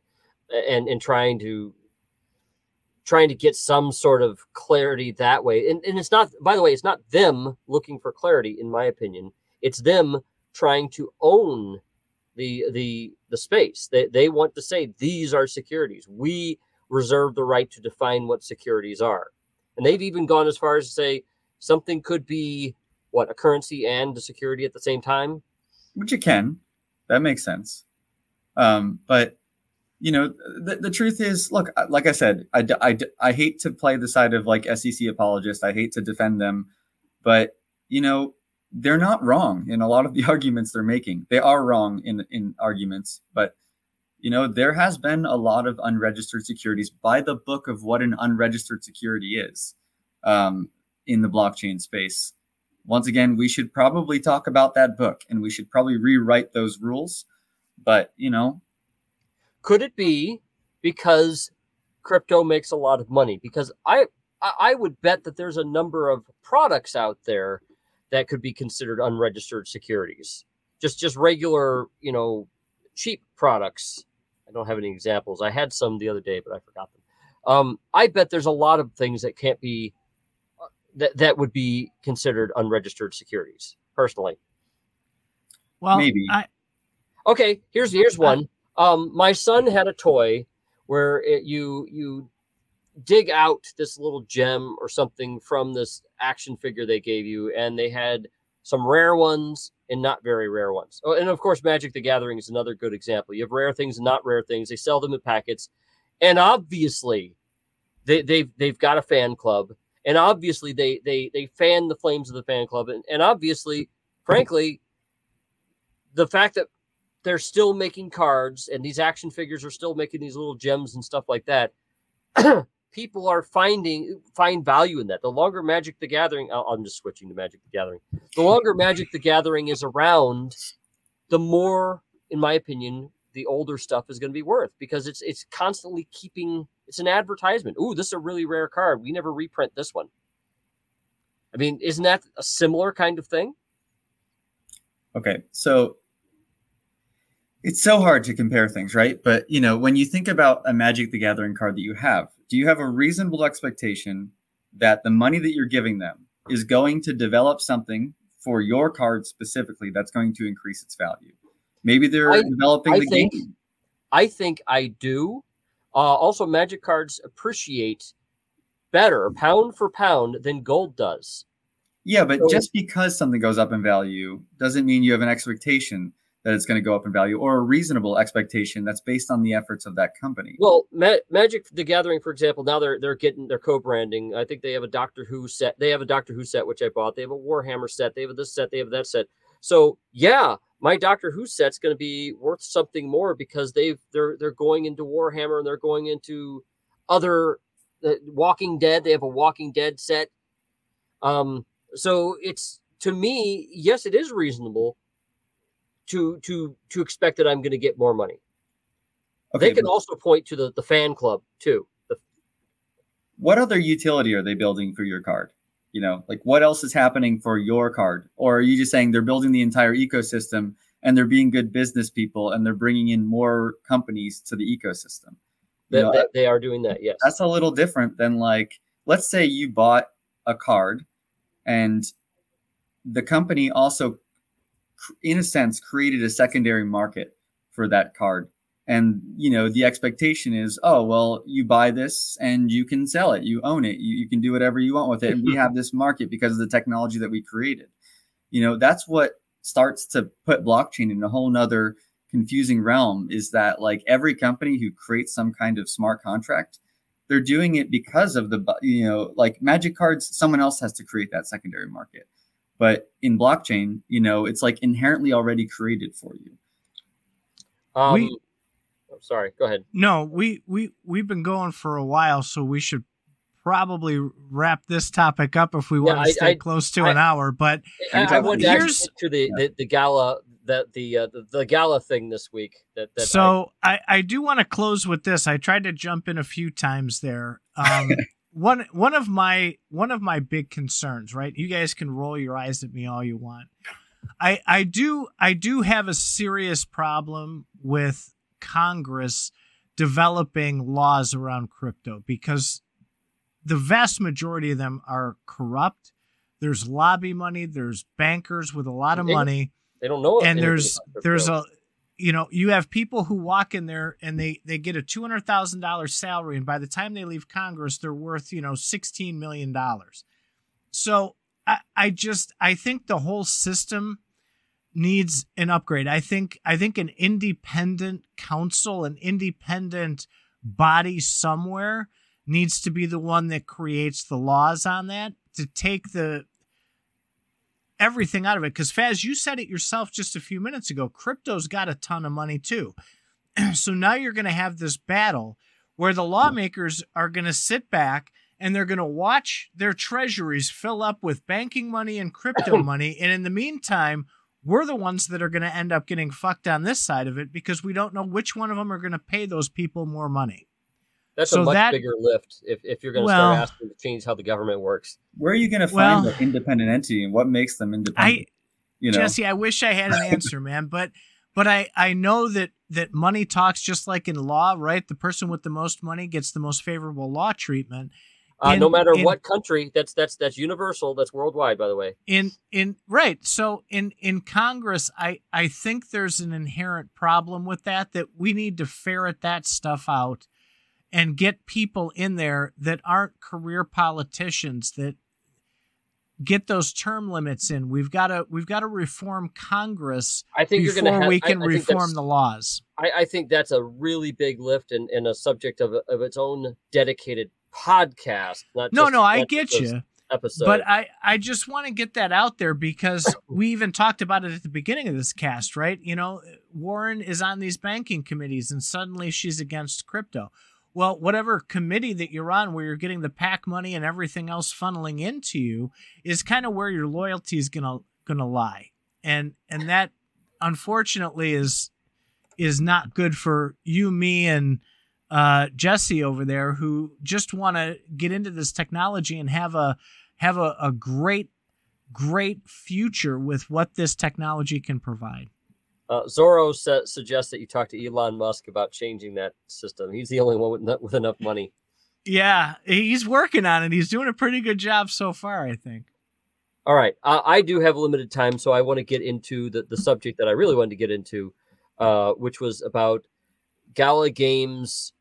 and and trying to trying to get some sort of clarity that way. And and it's not by the way, it's not them looking for clarity in my opinion. It's them trying to own the the the space. They they want to say these are securities. We reserve the right to define what securities are. And they've even gone as far as to say something could be what a currency and a security at the same time. which you can. That makes sense. Um, but you know, the, the truth is, look, like I said, I, I, I hate to play the side of like SEC apologists. I hate to defend them, but you know, they're not wrong in a lot of the <laughs> arguments they're making. They are wrong in in arguments, but you know, there has been a lot of unregistered securities by the book of what an unregistered security is um, in the blockchain space once again, we should probably talk about that book and we should probably rewrite those rules. But, you know, Could it be because crypto makes a lot of money? Because I I I would bet that there's a number of products out there that could be considered unregistered securities. Just just regular, you know, cheap products. I don't have any examples. I had some the other day, but I forgot them. Um, I bet there's a lot of things that can't be uh, that that would be considered unregistered securities. Personally, well Maybe. I, Okay, here's here's one. Um, my son had a toy where it, you you dig out this little gem or something from this action figure they gave you, and they had some rare ones and not very rare ones. Oh, and of course, Magic the Gathering is another good example. You have rare things and not rare things. They sell them in packets, and obviously, they they've they've got a fan club, and obviously they they they fan the flames of the fan club, and, and obviously, frankly, the fact that they're still making cards and these action figures are still making these little gems and stuff like that <clears throat> people are finding find value in that. The longer magic the gathering i'm just switching to magic the gathering. The longer magic the gathering is around the more in my opinion the older stuff is going to be worth because it's it's constantly keeping it's an advertisement. Ooh this is a really rare card. We never reprint this one. I mean isn't that a similar kind of thing? Okay. So it's so hard to compare things, right? But, you know, when you think about a Magic the Gathering card that you have, do you have a reasonable expectation that the money that you're giving them is going to develop something for your card specifically that's going to increase its value. Maybe they're I- developing I the think- game. I think I do. Uh, also, Magic cards appreciate better pound for pound than gold does. Yeah, but So- just because something goes up in value doesn't mean you have an expectation that it's going to go up in value or a reasonable expectation that's based on the efforts of that company. Well, Ma- Magic the Gathering, for example, now they're they're getting their co-branding. I think they have a Doctor Who set. They have a Doctor Who set which I bought. They have a Warhammer set. They have this set. They have that set. So yeah, my Doctor Who set's going to be worth something more because they've they're they're going into Warhammer and they're going into other uh, Walking Dead. They have a Walking Dead set. Um, so it's to me, yes, it is reasonable to to to expect that I'm going to get more money okay, they can also point to the, the fan club too. The, what other utility are they building for your card? You know, like what else is happening for your card? Or are you just saying they're building the entire ecosystem and they're being good business people and they're bringing in more companies to the ecosystem? That, know, that they are doing that. Yes. that's a little different than like let's say you bought a card and the company also in a sense created a secondary market for that card. And you know the expectation is oh well you buy this and you can sell it. You own it. You, you can do whatever you want with it. And we <laughs> have this market because of the technology that we created. You know that's what starts to put blockchain in a whole nother confusing realm is that like every company who creates some kind of smart contract they're doing it because of the you know like magic cards someone else has to create that secondary market but in blockchain you know it's like inherently already created for you um, we- oh, sorry. Go ahead. No, we we we've been going for a while, so we should probably wrap this topic up if we Yeah, want I- to stay I- cue to I- an hour. But I, I talking to Here's- get to the, the, the gala that the, uh, the the gala thing this week. That, that I- so I, I do want to close with this. I tried to jump in a few times there. Um, <laughs> one one of my one of my big concerns, right? You guys can roll your eyes at me all you want. I I do I do have a serious problem with Congress developing laws around crypto because the vast majority of them are corrupt. There's lobby money, there's bankers with a lot of They- money they don't know. and there's there's a you know you have people who walk in there and they they get a two hundred thousand dollars salary and by the time they leave Congress they're worth you know sixteen million dollars. So I I just I think the whole system needs an upgrade. I think I think an independent council, an independent body somewhere needs to be the one that creates the laws on that to take the everything out of it. Because Faz, you said it yourself just a few minutes ago. Crypto's got a ton of money too. <clears throat> so now you're going to have this battle where the lawmakers are going to sit back and they're going to watch their treasuries fill up with banking money and crypto <coughs> money. And in the meantime, we're the ones that are going to end up getting fucked on this side of it because we don't know which one of them are going to pay those people more money. That's so a much that- bigger lift if, if you're going to Well- start asking to change how the government works. where are you going to Well- find the independent entity and what makes them independent I you know Jesse, I wish I had an answer, man, but but I I know that that money talks just like in law, right? The person with the most money gets the most favorable law treatment. Uh, In- no matter in- what country, that's that's that's universal. That's worldwide, by the way. in in right so in in congress i i think there's an inherent problem with that that we need to ferret that stuff out and get people in there that aren't career politicians that get those term limits in we've got to we've got to reform congress I think you're going to have. we can I think reform the laws I, I think that's a really big lift and, and a subject of, of its own dedicated podcast. Not no just- no i get you Episode, But I, I just want to get that out there because <coughs> we even talked about it at the beginning of this cast, right? You know, Warren is on these banking committees and suddenly she's against crypto. Well, whatever committee that you're on where you're getting the PAC money and everything else funneling into you is kind of where your loyalty is gonna gonna lie. And and that unfortunately is is not good for you, me, and uh, Jesse over there who just want to get into this technology and have a have a, a great great future with what this technology can provide. Uh, Zorro sa- suggests that you talk to Elon Musk about changing that system. He's the only one with, with enough money. Yeah, he's working on it. He's doing a pretty good job so far, I think. All right, uh, I do have limited time, so I want to get into the the subject that I really wanted to get into, uh, which was about Gala Games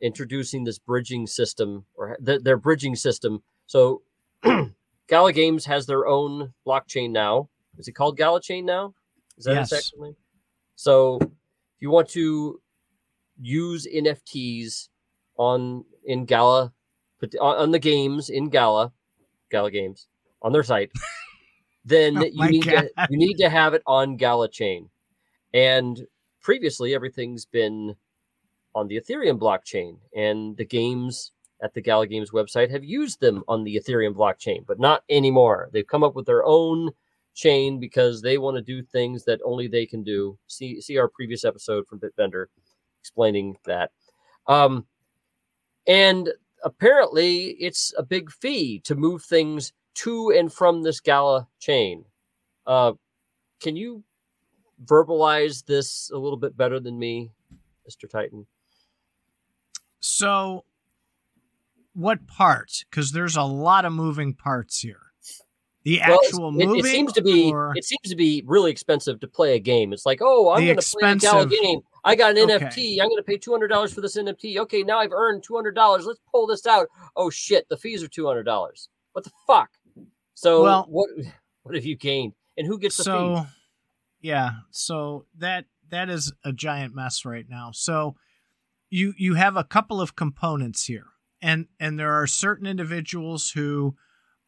introducing this bridging system or th- their bridging system. So <clears throat> Gala Games has their own blockchain now. Is it called Gala Chain now? Is that Yes. its actual name? So if you want to use NFTs on in Gala on the games in Gala, Gala Games on their site, <laughs> then Oh you need to you need to have it on Gala Chain. And previously everything's been on the Ethereum blockchain and the games at the Gala Games website have used them on the Ethereum blockchain, but not anymore. They've come up with their own chain because they want to do things that only they can do. See see our previous episode from Bitbender explaining that. Um, and apparently, it's a big fee to move things to and from this Gala chain. Uh, can you verbalize this a little bit better than me, Mr. Titan? So, what part? Because there's a lot of moving parts here. The Well, actual it, moving, it seems to be or- it seems to be really expensive to play a game. It's like, oh, I'm going to play a game. I got an Okay. NFT. I'm going to pay two hundred dollars for this NFT. Okay, now I've earned two hundred dollars. Let's pull this out. Oh shit, the fees are two hundred dollars. What the fuck? So Well- what <laughs> what have you gained? And who gets the so fee? yeah so that that is a giant mess right now so you you have a couple of components here and and there are certain individuals who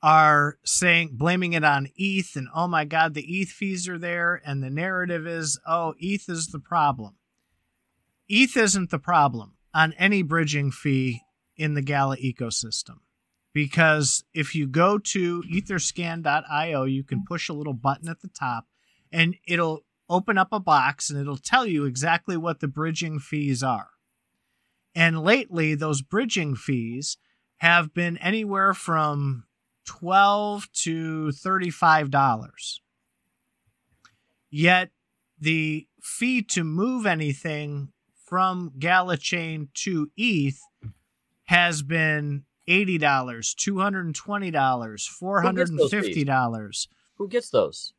are saying blaming it on ETH and oh my god the ETH fees are there and the narrative is oh ETH is the problem. ETH isn't the problem on any bridging fee in the Gala ecosystem because if you go to etherscan.io you can push a little button at the top and it'll open up a box and it'll tell you exactly what the bridging fees are. And lately those bridging fees have been anywhere from 12 to 35 dollars. Yet the fee to move anything from gala chain to eth has been $80 $220 $450 Who gets those?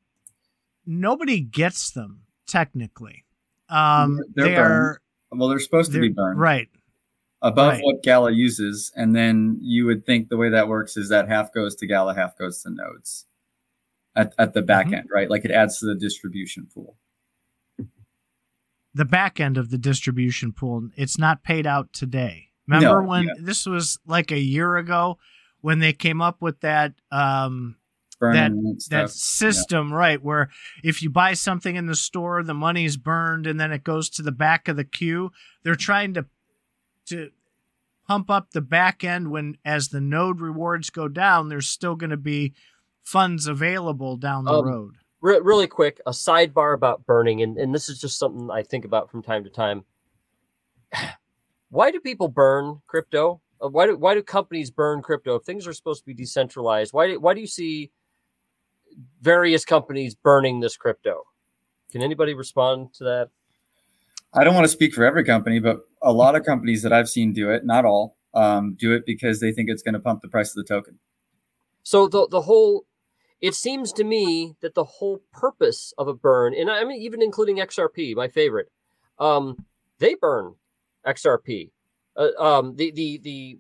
nobody gets them technically. Um They're they are Well, they're supposed to they're- be burned. right above right. what Gala uses, and then you would think the way that works is that half goes to Gala, half goes to nodes at, at the back Mhm. end, right? Like it adds to the distribution pool. the back end of the distribution pool. It's not paid out today. Remember No, when yeah. this was like a year ago when they came up with that um That- that system right where if you buy something in the store the money's burned and then it goes to the back of the queue. They're trying to to pump up the back end when as the node rewards go down there's still going to be funds available down the Um, road. Re- really quick, a sidebar about burning, and, and this is just something I think about from time to time. <sighs> Why do people burn crypto? Uh, Why do why do companies burn crypto? If things are supposed to be decentralized, why do, why do you see various companies burning this crypto? Can anybody respond to that? I don't want to speak for every company, but a lot of companies that I've seen do it, not all, um, do it because they think it's going to pump the price of the token. So the the whole it seems to me that the whole purpose of a burn, and I mean even including XRP, my favorite, um, they burn XRP. Uh, um, the the the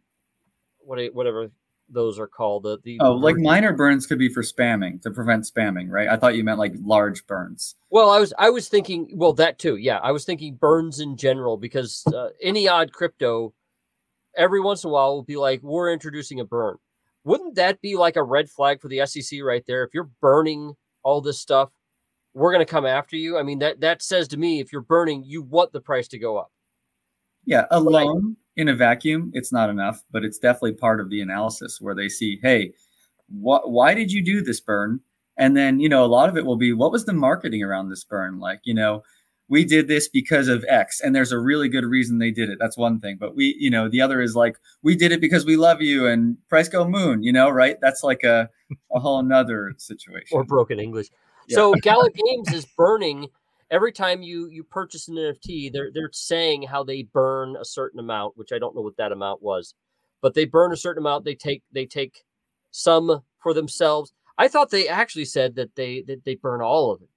what whatever those are called. The the Oh, like minor burns could be for spamming to prevent spamming, right? I thought you meant like large burns. Well, I was I was thinking well that too. Yeah, I was thinking burns in general because uh, any odd crypto, every once in a while will be like we're introducing a burn. Wouldn't that be like a red flag for the SEC right there? If you're burning all this stuff, we're going to come after you. I mean that that says to me if you're burning, you want the price to go up. Yeah, alone in a vacuum, it's not enough, but it's definitely part of the analysis where they see, hey, what? Why did you do this burn? And then you know, a lot of it will be, what was the marketing around this burn? Like, you know, we did this because of X, and there's a really good reason they did it. That's one thing. But we, you know, the other is like, we did it because we love you, and price go moon. You know, right? That's like a a whole nother situation. or broken English. Yeah. So Gala Games is burning every time you you purchase an NFT. They're they're saying how they burn a certain amount, which I don't know what that amount was, but they burn a certain amount. They take they take some for themselves. I thought they actually said that they that they burn all of it.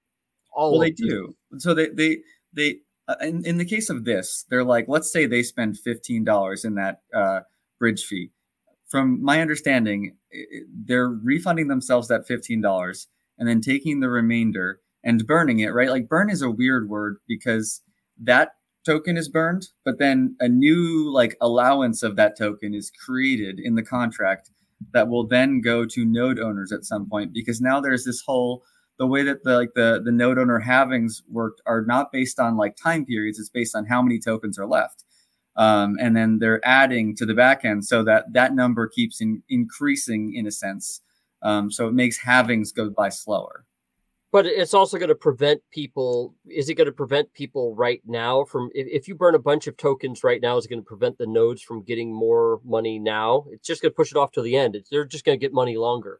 All well, of they it. do. So they they they uh, in, in the case of this, they're like, let's say they spend fifteen dollars in that uh, bridge fee. From my understanding, they're refunding themselves that fifteen dollars and then taking the remainder and burning it. Right? Like burn is a weird word because that token is burned, but then a new like allowance of that token is created in the contract that will then go to node owners at some point because now there's this whole the way that the like the the node owner halvings worked are not based on like time periods it's based on how many tokens are left um, and then they're adding to the back end so that that number keeps in, increasing in a sense um, so it makes halvings go by slower But it's also going to prevent people. Is it going to prevent people right now from? If, if you burn a bunch of tokens right now, is it going to prevent the nodes from getting more money now? It's just going to push it off to the end. It's, they're just going to get money longer,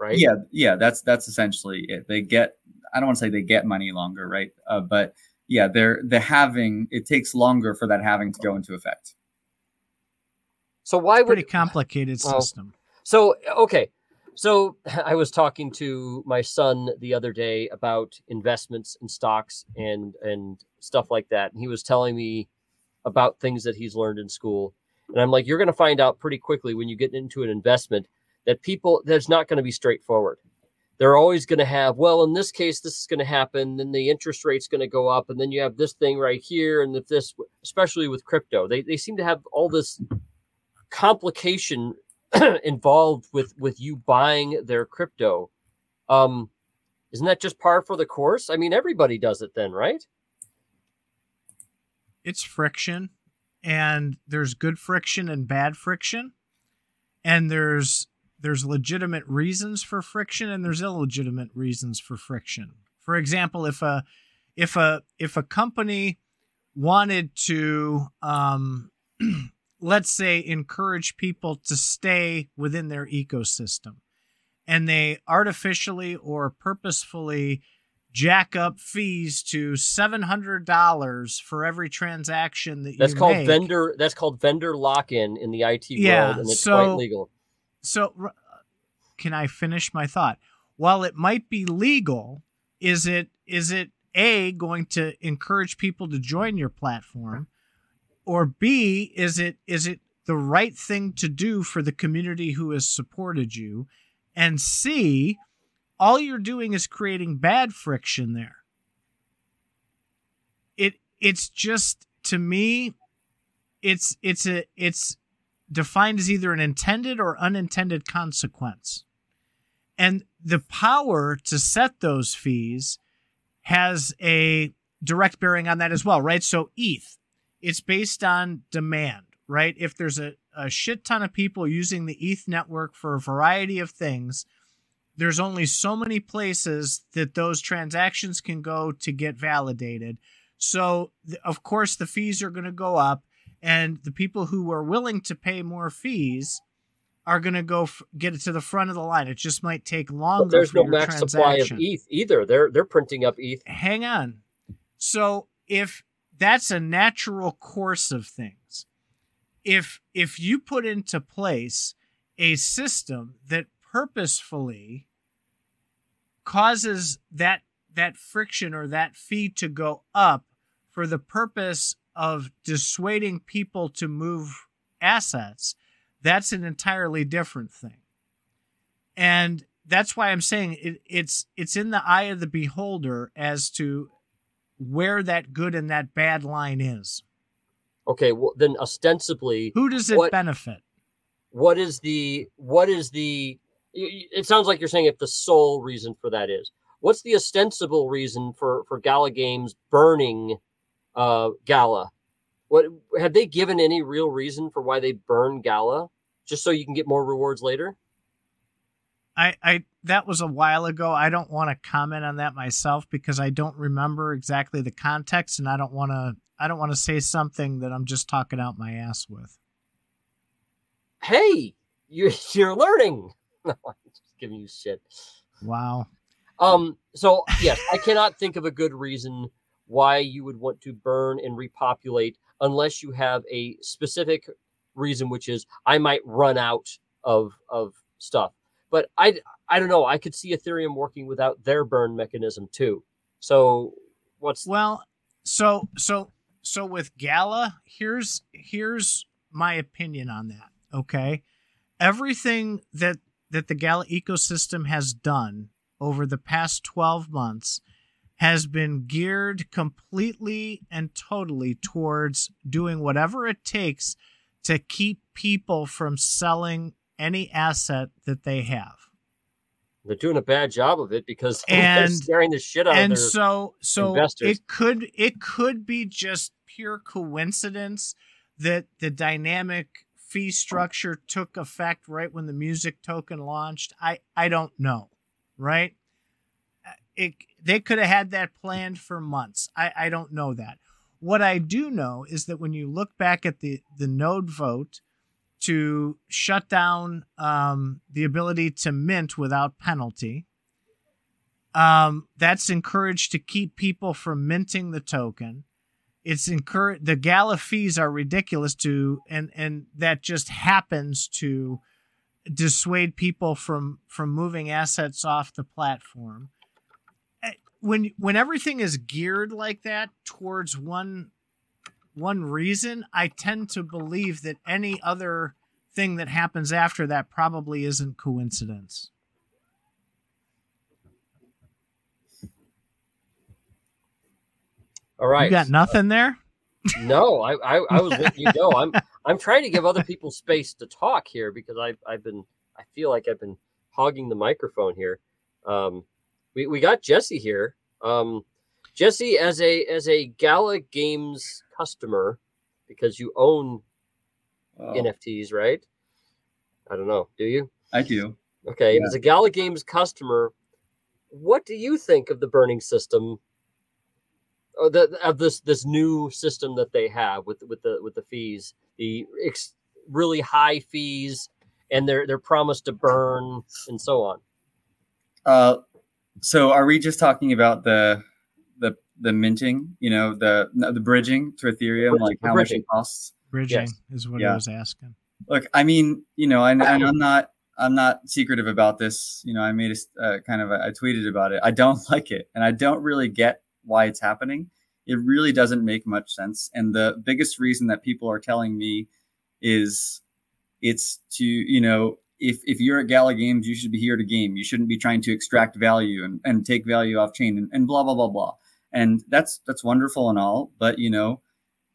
right? yeah yeah that's that's essentially it they get i don't want to say they get money longer right uh, but yeah they're the halving it takes longer for that halving to go into effect So why would Pretty complicated Well, system. So okay, so <laughs> I was talking to my son the other day about investments and stocks and and stuff like that, and he was telling me about things that he's learned in school, and I'm like, you're going to find out pretty quickly when you get into an investment that people that's not going to be straightforward. They're always going to have, well, in this case, this is going to happen, then the interest rate's going to go up, and then you have this thing right here, and if this, especially with crypto, they they seem to have all this complication <clears throat> involved with with you buying their crypto. Um isn't that just par for the course? I mean everybody does it then right? It's friction and there's good friction and bad friction and there's there's legitimate reasons for friction and there's illegitimate reasons for friction. For example if a if a if a company wanted to um <clears throat> let's say encourage people to stay within their ecosystem and they artificially or purposefully jack up fees to $700 for every transaction that that's you called make. vendor that's called vendor lock-in in the it Yeah, world and it's so- quite legal so can I finish my thought? While it might be legal, is it is it a going to encourage people to join your platform, or b is it is it the right thing to do for the community who has supported you, and c all you're doing is creating bad friction there. It it's just to me, it's it's a it's defined as either an intended or unintended consequence. And the power to set those fees has a direct bearing on that as well, right? So ETH, it's based on demand, right? If there's a, a shit ton of people using the ETH network for a variety of things, there's only so many places that those transactions can go to get validated. So, of course, the fees are going to go up and the people who are willing to pay more fees are going to go f- get it to the front of the line. It just might take longer. but there's for no max supply of eth either they're they're printing up eth Hang on. So if that's a natural course of things, if if you put into place a system that purposefully causes that that friction or that fee to go up for the purpose of dissuading people to move assets, that's an entirely different thing. And that's why I'm saying it, it's it's in the eye of the beholder as to where that good and that bad line is. okay well then ostensibly Who does it What- benefit? what is the what is the it sounds like you're saying if the sole reason for that is what's the ostensible reason for for gala games burning uh gala what have they given any real reason for why they burn gala just so you can get more rewards later I, I that was a while ago. I don't want to comment on that myself because I don't remember exactly the context, and I don't want to. I don't want to say something that I'm just talking out my ass with. hey you <laughs> you're learning <laughs> no i'm just giving you shit Wow. Um, so yes, I cannot think of a good reason why you would want to burn and repopulate unless you have a specific reason, which is I might run out of of stuff. But I I don't know. I could see Ethereum working without their burn mechanism too. So what's well, so so so with Gala, here's here's my opinion on that. Okay, everything that that the Gala ecosystem has done over the past 12 months has been geared completely and totally towards doing whatever it takes to keep people from selling any asset that they have. They're doing a bad job of it because <laughs> and, they're scaring the shit out and of their so so investors. it could it could be just pure coincidence that the dynamic fee structure took effect right when the music token launched. I I don't know, right? Uh, it they could have had that planned for months. I I don't know that. What I do know is that when you look back at the the node vote to shut down um, the ability to mint without penalty, um, that's encouraged to keep people from minting the token. It's encouraged. The gala fees are ridiculous to, and and that just happens to dissuade people from from moving assets off the platform when when everything is geared like that towards one one reason, I tend to believe that any other thing that happens after that probably isn't coincidence. All right. You got nothing there? No, I, I, I was letting you go. I'm <laughs> I'm trying to give other people space to talk here because I've I've been I feel like I've been hogging the microphone here. Um, we, we got Jesse here. Um, Jesse, as a as a Gala Games customer, because you own Oh, NFTs, right? I don't know. Do you? I do. Okay, Yeah. as a Gala Games customer, what do you think of the burning system? Or the, of this this new system that they have with with the with the fees, the ex, really high fees, and their their promise to burn and so on. Uh, so are we just talking about the the the minting? You know, the no, the bridging to Ethereum, Bridge- like how bridging. much it costs? Bridging Yes. is what Yeah. I was asking. Look, I mean, you know, and, and I'm not I'm not secretive about this. You know, I made a uh, kind of a, I tweeted about it. I don't <laughs> like it, and I don't really get why it's happening. It really doesn't make much sense. And the biggest reason that people are telling me is it's to you know if if you're at Gala Games, you should be here to game. You shouldn't be trying to extract value and, and take value off chain and, and blah blah blah blah. And that's that's wonderful and all, but you know,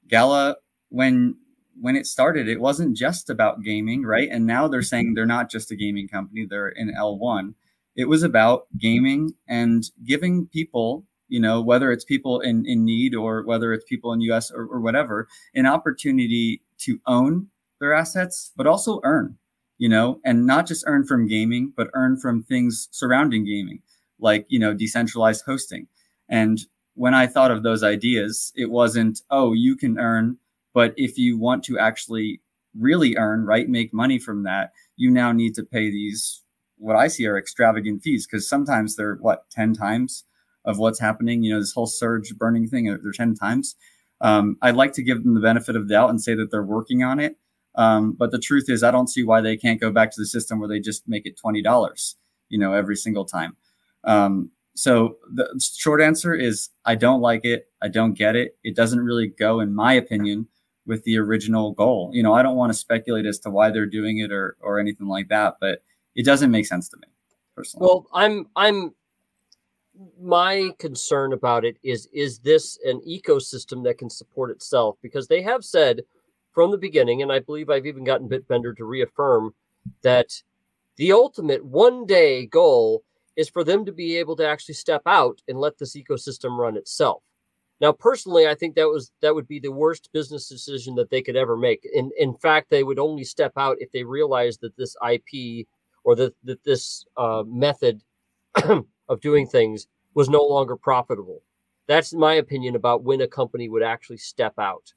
Gala when when it started, it wasn't just about gaming, right? And now they're saying they're not just a gaming company; they're in L1. It was about gaming and giving people, you know, whether it's people in, in need or whether it's people in US or, or whatever, an opportunity to own their assets, but also earn, you know, and not just earn from gaming, but earn from things surrounding gaming, like, you know, decentralized hosting. And when I thought of those ideas, it wasn't, oh, you can earn, but if you want to actually really earn, right, make money from that, you now need to pay these, what I see are extravagant fees, because sometimes they're what, 10 times of what's happening, you know, this whole surge burning thing, they're 10 times. Um, I'd like to give them the benefit of the doubt and say that they're working on it. Um, but the truth is, I don't see why they can't go back to the system where they just make it twenty dollars, you know, every single time. Um, so the short answer is, I don't like it. I don't get it. It doesn't really go, in my opinion, with the original goal. You know, I don't want to speculate as to why they're doing it or or anything like that, but it doesn't make sense to me personally. Well, I'm I'm my concern about it is is this an ecosystem that can support itself because they have said from the beginning and I believe I've even gotten Bitbender to reaffirm that the ultimate one day goal is for them to be able to actually step out and let this ecosystem run itself. Now, personally, I think that was that would be the worst business decision that they could ever make. In in fact, they would only step out if they realized that this IP or that that this uh, method <clears throat> of doing things was no longer profitable. That's my opinion about when a company would actually step out.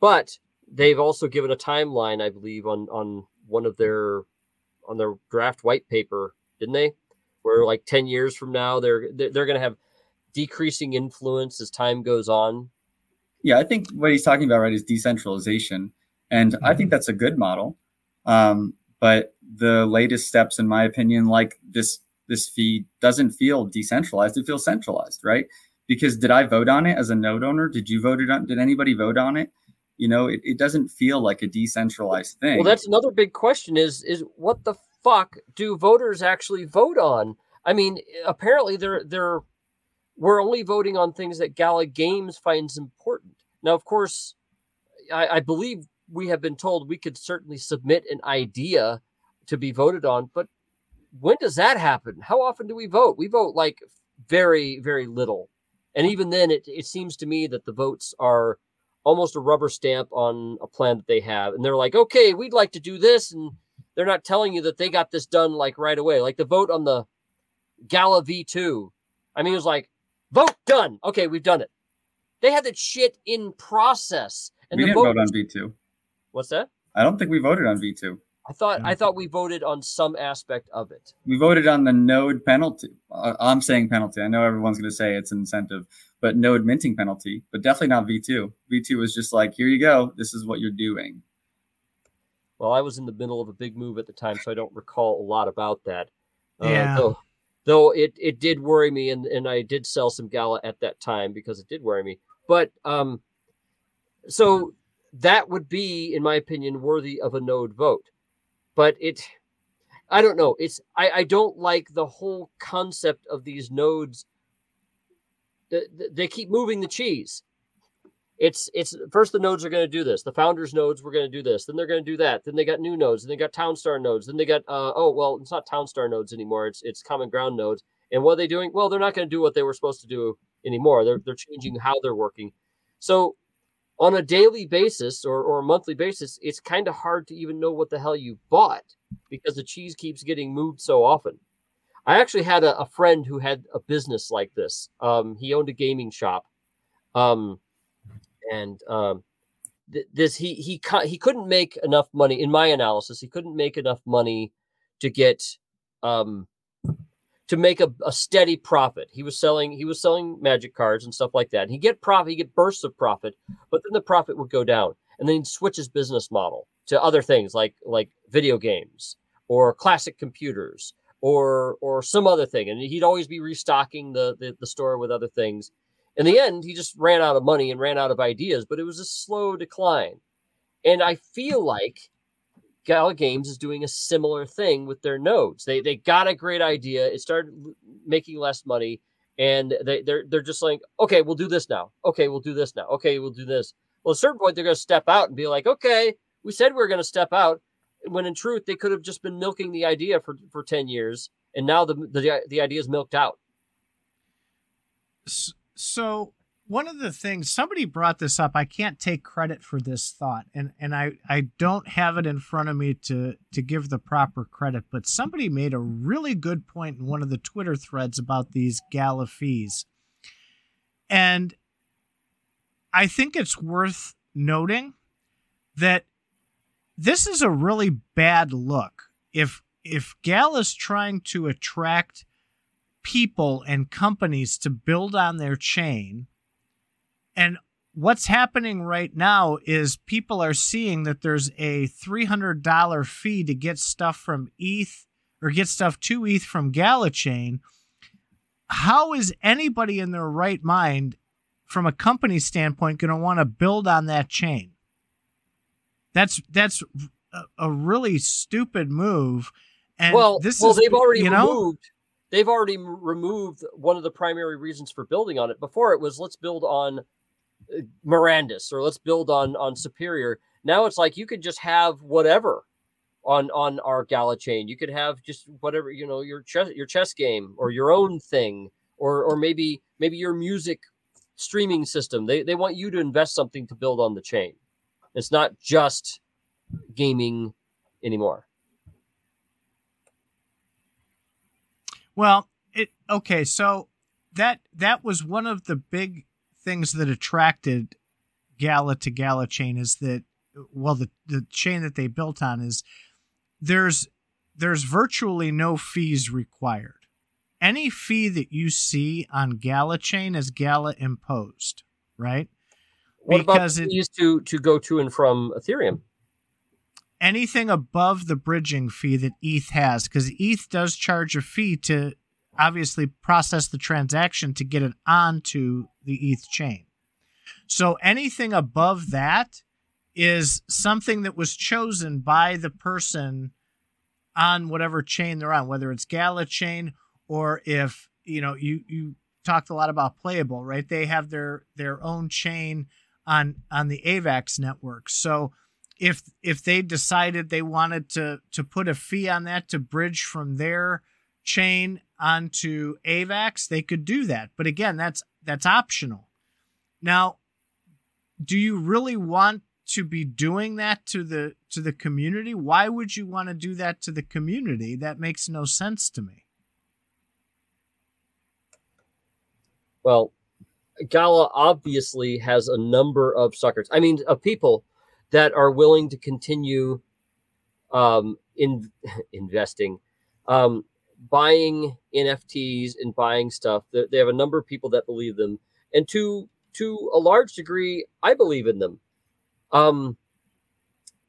But they've also given a timeline, I believe, on on one of their on their draft white paper, didn't they? Where like ten years from now, they're they're, going to have decreasing influence as time goes on. Yeah, I think what he's talking about, right, is decentralization, and I think that's a good model. Um, But the latest steps, in my opinion, like this this fee doesn't feel decentralized. It feels centralized, right? Because did I vote on it as a node owner? Did you vote it on? Did anybody vote on it? You know, it, it doesn't feel like a decentralized thing. Well, that's another big question is is what the fuck do voters actually vote on? I mean, apparently they're they're we're only voting on things that Gala Games finds important. Now, of course, I, I believe we have been told we could certainly submit an idea to be voted on, but when does that happen? How often do we vote? We vote like very, very little. And even then, it, it seems to me that the votes are almost a rubber stamp on a plan that they have. And they're like, okay, we'd like to do this. And they're not telling you that they got this done like right away. Like the vote on the Gala V2. I mean, it was like, vote done. Okay, we've done it. They had that shit in process. And we didn't vote, on V2. What's that? I don't think we voted on V2. I thought I thought we voted on some aspect of it. We voted on the node penalty. Uh, I'm saying penalty. I know everyone's going to say it's incentive, but node minting penalty, but definitely not V2. V2 was just like, here you go. This is what you're doing. Well, I was in the middle of a big move at the time, so I don't recall a lot about that. Uh, yeah. Uh, though, though it, it did worry me, and, and I did sell some Gala at that time because it did worry me. But um, so that would be, in my opinion, worthy of a node vote but it i don't know it's i i don't like the whole concept of these nodes they keep moving the cheese it's it's first the nodes are going to do this. The founders nodes were going to do this. Then they're going to do that. Then they got new nodes. Then they got townstar nodes. Then they got uh, oh well it's not townstar nodes anymore. It's it's common ground nodes. And what are they doing? Well they're not going to do what they were supposed to do anymore. They're, they're changing how they're working. So on a daily basis or, or a monthly basis, it's kind of hard to even know what the hell you bought because the cheese keeps getting moved so often. I actually had a, a friend who had a business like this. Um, he owned a gaming shop, um, and um, th- this he he he couldn't make enough money. In my analysis, he couldn't make enough money to get um, to make a, a steady profit. He was selling he was selling magic cards and stuff like that. He get profit, he get bursts of profit, but then the profit would go down, and then he'd switch his business model to other things like like video games or classic computers or or some other thing, and he'd always be restocking the, the the store with other things. In the end, he just ran out of money and ran out of ideas, but it was a slow decline. And I feel <laughs> like Gala Games is doing a similar thing with their nodes. They they got a great idea. It started making less money, and they they're they're just like, okay, we'll do this now. Okay, we'll do this now. Okay, we'll do this. Well, at a certain point, they're going to step out and be like, okay, we said we were going to step out. When in truth, they could have just been milking the idea for for ten years, and now the the the idea is milked out. So one of the things somebody brought this up i can't take credit for this thought and and i i don't have it in front of me to to give the proper credit but somebody made a really good point in one of the twitter threads about these gala fees. And i think it's worth noting that this is a really bad look. If if gala's trying to attract people and companies to build on their chain and what's happening right now is people are seeing that there's a $300 fee to get stuff from ETH or get stuff to ETH from Galachain. How is anybody in their right mind, from a company standpoint, going to want to build on that chain? That's that's a, a really stupid move. And well, this well, is, they've already you know, removed. They've already removed one of the primary reasons for building on it. Before it was let's build on uh, Mirandus or let's build on on Superior. Now it's like you could just have whatever on on our Gala chain. You could have just whatever you know your chess your chess game or your own thing or or maybe maybe your music streaming system. They they want you to invest something to build on the chain. It's not just gaming anymore. Well, it okay, so that that was one of the big things that attracted Gala to Gala chain is that well the the chain that they built on is there's there's virtually no fees required. Any fee that you see on Gala chain is Gala imposed, right? What because about it used to to go to and from Ethereum? Anything above the bridging fee that ETH has, because ETH does charge a fee to obviously process the transaction to get it onto the ETH chain. So anything above that is something that was chosen by the person on whatever chain they're on, whether it's Gala chain or if you know you you talked a lot about Playable, right? They have their their own chain on on the AVAX network. So if if they decided they wanted to to put a fee on that to bridge from their chain onto AVAX, they could do that. But again, that's that's optional. Now, do you really want to be doing that to the to the community? Why would you want to do that to the community? That makes no sense to me. Well, Gala obviously has a number of suckers. I mean, of people that are willing to continue um, in <laughs> investing, um, buying NFTs and buying stuff. They, have a number of people that believe them, and to to a large degree, I believe in them. Um,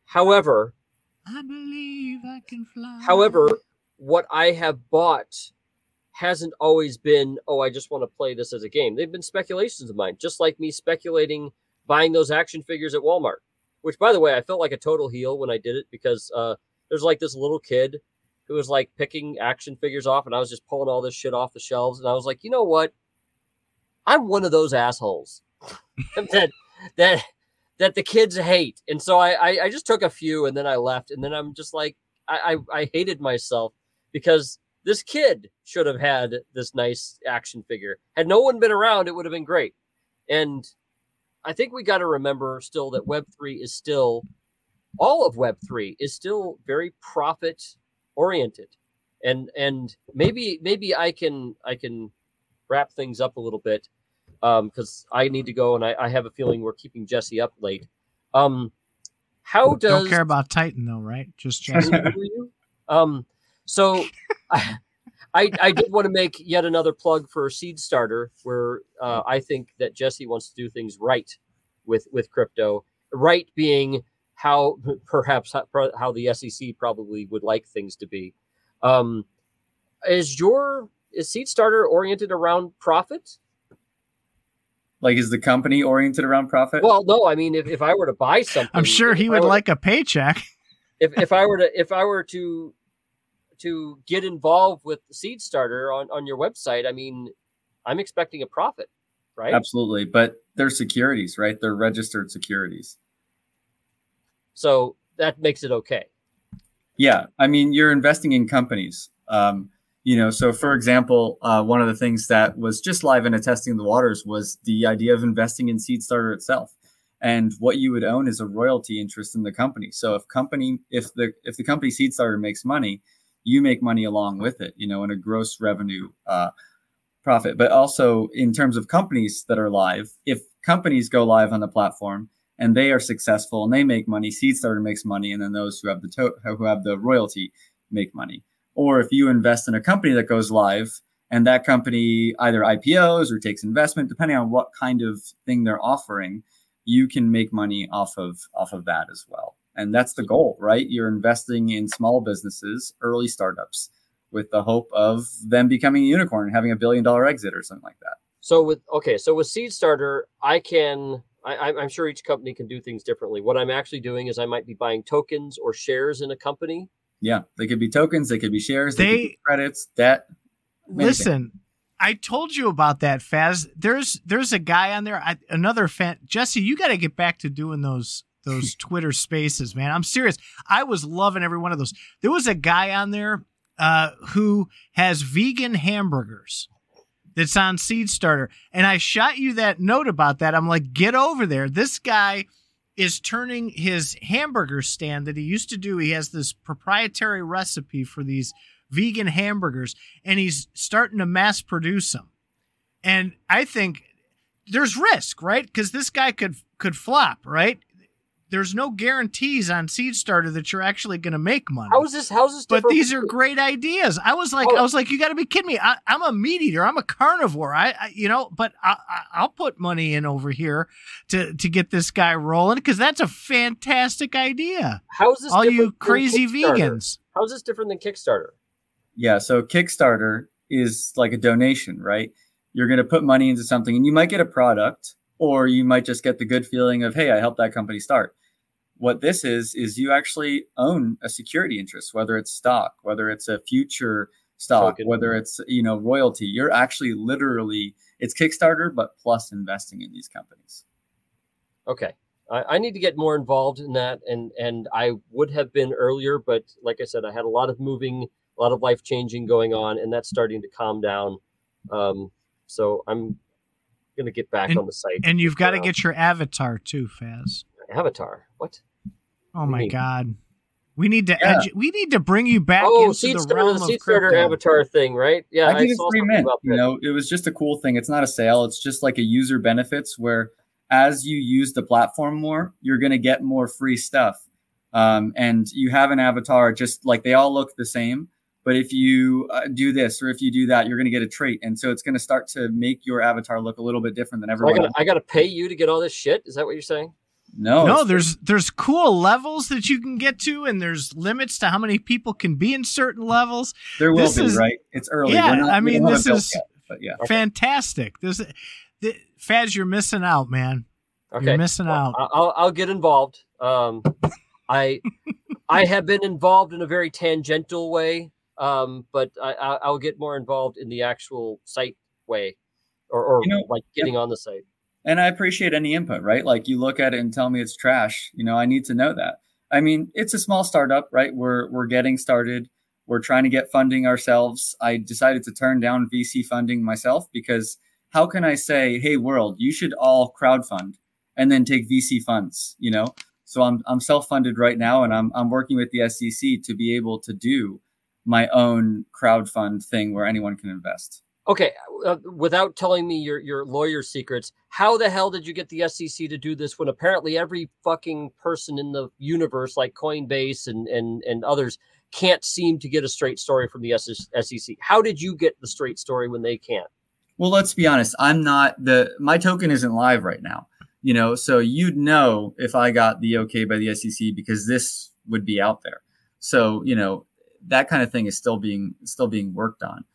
however, I believe I can fly. However, what I have bought hasn't always been, oh, I just want to play this as a game. They've been speculations of mine, just like me speculating buying those action figures at Walmart. Which, by the way, I felt like a total heel when I did it because uh, there's like this little kid who was like picking action figures off, and I was just pulling all this shit off the shelves, and I was like, you know what? I'm one of those assholes <laughs> that that that the kids hate, and so I, I I just took a few, and then I left, and then I'm just like I I, I hated myself because this kid should have had this nice action figure. Had no one been around, it would have been great. And I think we got to remember still that Web3 is still, all of Web3 is still very profit oriented. And, and maybe, maybe I can, I can wrap things up a little bit because um, I need to go and I, I, have a feeling we're keeping Jesse up late. Um, how does don't care about Titan though, right? Just <laughs> Jesse. um, so I, <laughs> I, I did want to make yet another plug for Seed Starter, where uh, I think that Jesse wants to do things right with with crypto. Right being how <laughs> perhaps how the SEC probably would like things to be. Um, is your is Seed Starter oriented around profit? Like, is the company oriented around profit? Well, no. I mean, if, if I were to buy something, I'm sure he would like a paycheck. If if I were to if I were to to get involved with Seed Starter on, on your website, I mean, I'm expecting a profit, right? Absolutely. But they're securities, right? They're registered securities. So that makes it okay. Yeah. I mean, you're investing in companies. Um, you know, so for example, uh, one of the things that was just live in a testing the waters was the idea of investing in Seed Starter itself. And what you would own is a royalty interest in the company. So if company, if the if the company Seed Starter makes money, you make money along with it, you know, in a gross revenue uh, profit. But also in terms of companies that are live, if companies go live on the platform and they are successful and they make money, Seedstarter makes money, and then those who have the to- who have the royalty make money. Or if you invest in a company that goes live and that company either IPOs or takes investment, depending on what kind of thing they're offering, you can make money off of off of that as well. And that's the goal, right? You're investing in small businesses, early startups, with the hope of them becoming a unicorn and having a billion dollar exit or something like that. So with okay, so with Seed Starter, I can I, I'm sure each company can do things differently. What I'm actually doing is I might be buying tokens or shares in a company. Yeah, they could be tokens, they could be shares, they, they be credits, debt. Listen, I told you about that, Faz. There's there's a guy on there, I, another fan. Jesse, you got to get back to doing those those Twitter spaces, man. I'm serious. I was loving every one of those. There was a guy on there uh, who has vegan hamburgers that's on Seed Starter. And I shot you that note about that. I'm like, get over there. This guy is turning his hamburger stand that he used to do. He has this proprietary recipe for these vegan hamburgers and he's starting to mass produce them. And I think there's risk, right? Because this guy could could flop, right? There's no guarantees on seed starter that you're actually going to make money How is this? How's this? but these are great ideas. I was like, Oh. I was like, you got to be kidding me. I, I'm a meat eater. I'm a carnivore. I, I you know, but I, I, I'll put money in over here to to get this guy rolling because that's a fantastic idea. How is this? All you different than crazy Kickstarter? vegans. How is this different than Kickstarter? Yeah, so Kickstarter is like a donation, right? You're going to put money into something and you might get a product or you might just get the good feeling of, hey, I helped that company start. What this is, is you actually own a security interest, whether it's stock, whether it's a future stock, Token. whether it's, you know, royalty. You're actually literally, it's Kickstarter, but plus investing in these companies. Okay. I, I need to get more involved in that, and and I would have been earlier, but like I said, I had a lot of moving, a lot of life changing going on, and that's starting to calm down. Um, so I'm gonna get back And- on the site. And you've got to get your avatar too, Faz. Avatar. What? Oh my mean? God. We need to Yeah. edu- we need to bring you back oh, into seed the starter, realm the of seed starter crypto. avatar thing, right? Yeah, I think it's saw free about You know, it was just a cool thing. It's not a sale. It's just like a user benefits where as you use the platform more, you're going to get more free stuff. Um, and you have an avatar, just like they all look the same. But if you uh, do this or if you do that, you're going to get a trait. And so it's going to start to make your avatar look a little bit different than everyone gotta. I gotta pay you to get all this shit. Is that what you're saying? No, no, there's there's cool levels that you can get to, and there's limits to how many people can be in certain levels. there will this be, is- right? It's early. Yeah, not- I mean, this is- yet, but yeah. Okay. Fantastic. This, the, Faz, you're missing out, man. Okay. You're missing Well, out. I- I'll, I'll get involved. Um, I I have been involved in a very tangential way, um, but I, I, I'll get more involved in the actual site way, or, or You know, like getting on the site. And I appreciate any input, right? Like you look at it and tell me it's trash. You know, I need to know that. I mean, it's a small startup, right? We're we're getting started. We're trying to get funding ourselves. I decided to turn down VC funding myself because how can I say, "Hey world, you should all crowdfund and then take VC funds," you know? So I'm I'm self-funded right now and I'm I'm working with the SEC to be able to do my own crowdfund thing where anyone can invest. Okay, uh, without telling me your your lawyer secrets, how the hell did you get the SEC to do this when apparently every fucking person in the universe, like Coinbase and and and others, can't seem to get a straight story from the SEC? How did you get the straight story when they can't? Well, let's be honest. I'm not the my token isn't live right now. You know, so you'd know if I got the okay by the SEC because this would be out there. So, you know, that kind of thing is still being still being worked on.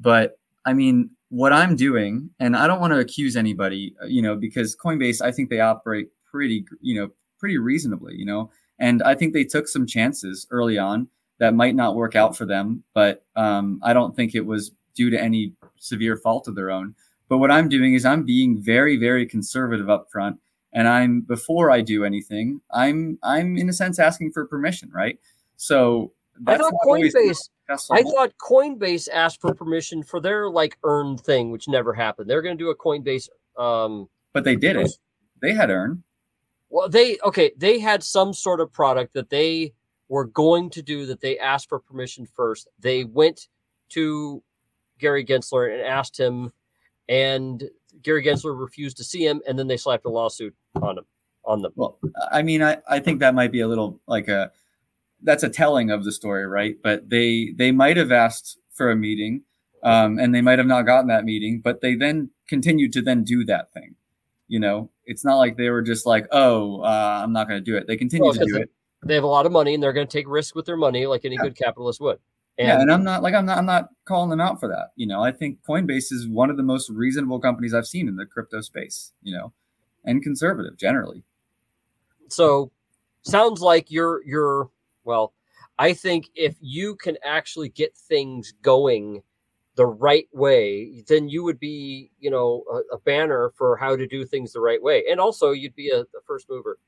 But I mean, what I'm doing, and I don't want to accuse anybody, uh, you know, because Coinbase, I think they operate pretty, you know, pretty reasonably, you know, and I think they took some chances early on that might not work out for them, but um, I don't think it was due to any severe fault of their own. But what I'm doing is I'm being very, very conservative up front. And I'm before I do anything, I'm I'm in a sense asking for permission, right? So I thought not always the Coinbase. I thought Coinbase asked for permission for their like earn thing, which never happened. They're going to do a Coinbase. Um, but they did it. They had earn. well, they okay. They had some sort of product that they were going to do that they asked for permission first. They went to Gary Gensler and asked him, and Gary Gensler refused to see him, and then they slapped a lawsuit on him on them. Well, I mean, I, I think that might be a little like a that's a telling of the story, right? But they they might have asked for a meeting, um, and they might have not gotten that meeting, but they then continued to then do that thing. You know, it's not like they were just like, oh, uh, I'm not going to do it. They continue Well, to do it. They have a lot of money, and they're going to take risks with their money, like any good capitalist would. And yeah, and I'm not like I'm not I'm not calling them out for that. You know, I think Coinbase is one of the most reasonable companies I've seen in the crypto space. You know, and conservative generally. so sounds like you're you're well i think if you can actually get things going the right way then you would be you know a, a banner for how to do things the right way. And also you'd be a, a first mover.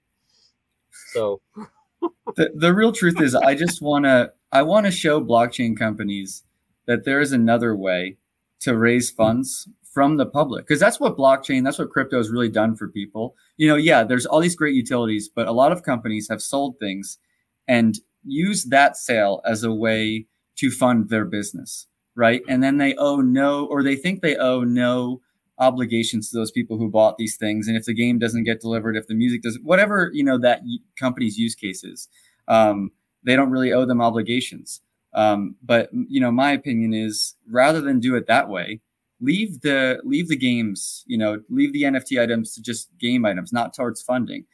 So <laughs> the, the real truth is i just want to i want to show blockchain companies that there is another way to raise hmm. funds from the public. Because that's what blockchain that's what crypto has really done for people. You know yeah there's all these great utilities but a lot of companies have sold things and use that sale as a way to fund their business right and then they owe no or they think they owe no obligations to those people who bought these things. And if the game doesn't get delivered, if the music doesn't, whatever you know that company's use cases, um, they don't really owe them obligations. Um, but you know, my opinion is rather than do it that way, leave the leave the games, you know, leave the NFT items to just game items, not towards funding.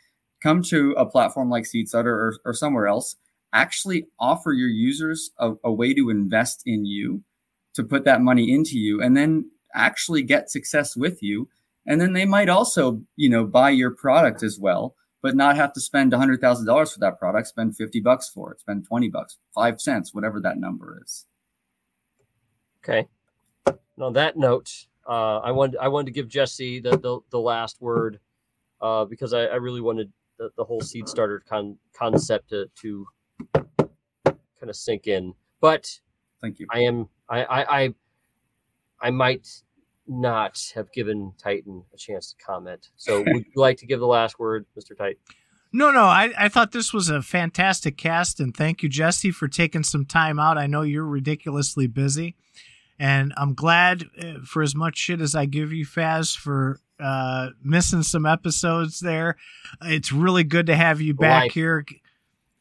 Come to a platform like SeedStarter or, or somewhere else. Actually, offer your users a, a way to invest in you, to put that money into you, and then actually get success with you. And then they might also, you know, buy your product as well but not have to spend $100,000 for that product, spend 50 bucks for it, spend 20 bucks, 5 cents, whatever that number is. Okay. And on that note, uh, I wanted I wanted to give Jesse the the, the last word uh, because I, I, really wanted the, the whole seed starter con- concept to, to kind of sink in. But thank you. I am I I I, I might not have given Titan a chance to comment. So, <laughs> would you like to give the last word, Mr. Titan? No, no, I, I thought this was a fantastic cast, and thank you, Jesse, for taking some time out. I know you're ridiculously busy, and I'm glad uh, for as much shit as I give you, Faz, for uh, missing some episodes there. It's really good to have you back Life. here.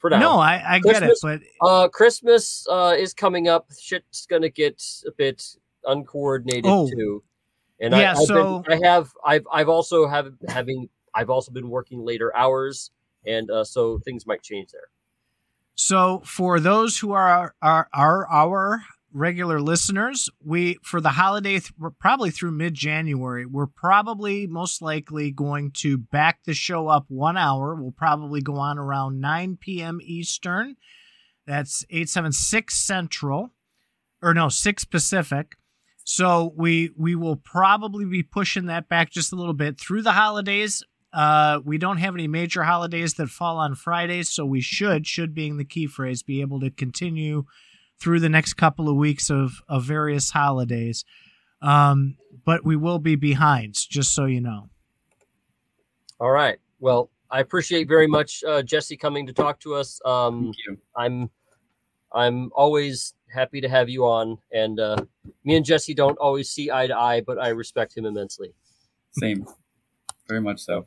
No, I, I get it, but uh, Christmas uh, is coming up. Shit's gonna get a bit uncoordinated oh, too. And yeah, I, I've so been, I have I've I've also have having I've also been working later hours, and uh, so things might change there. So for those who are are, are our regular listeners, we for the holiday th- probably through mid January, we're probably most likely going to back the show up one hour. We'll probably go on around 9 p.m. Eastern. That's 876 Central, or no, 6 Pacific. So we we will probably be pushing that back just a little bit through the holidays. Uh, we don't have any major holidays that fall on Fridays, so we should should being the key phrase be able to continue through the next couple of weeks of of various holidays. Um, but we will be behind, just so you know. All right. Well, I appreciate very much uh, Jesse coming to talk to us. Um, Thank you. I'm I'm always happy to have you on. And uh, me and Jesse don't always see eye to eye, but I respect him immensely. Same, very much so.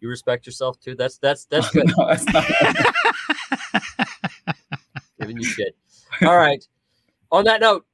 You respect yourself too. That's that's that's <laughs> good. no, that's not <laughs> <laughs> Giving you shit. All right. On that note,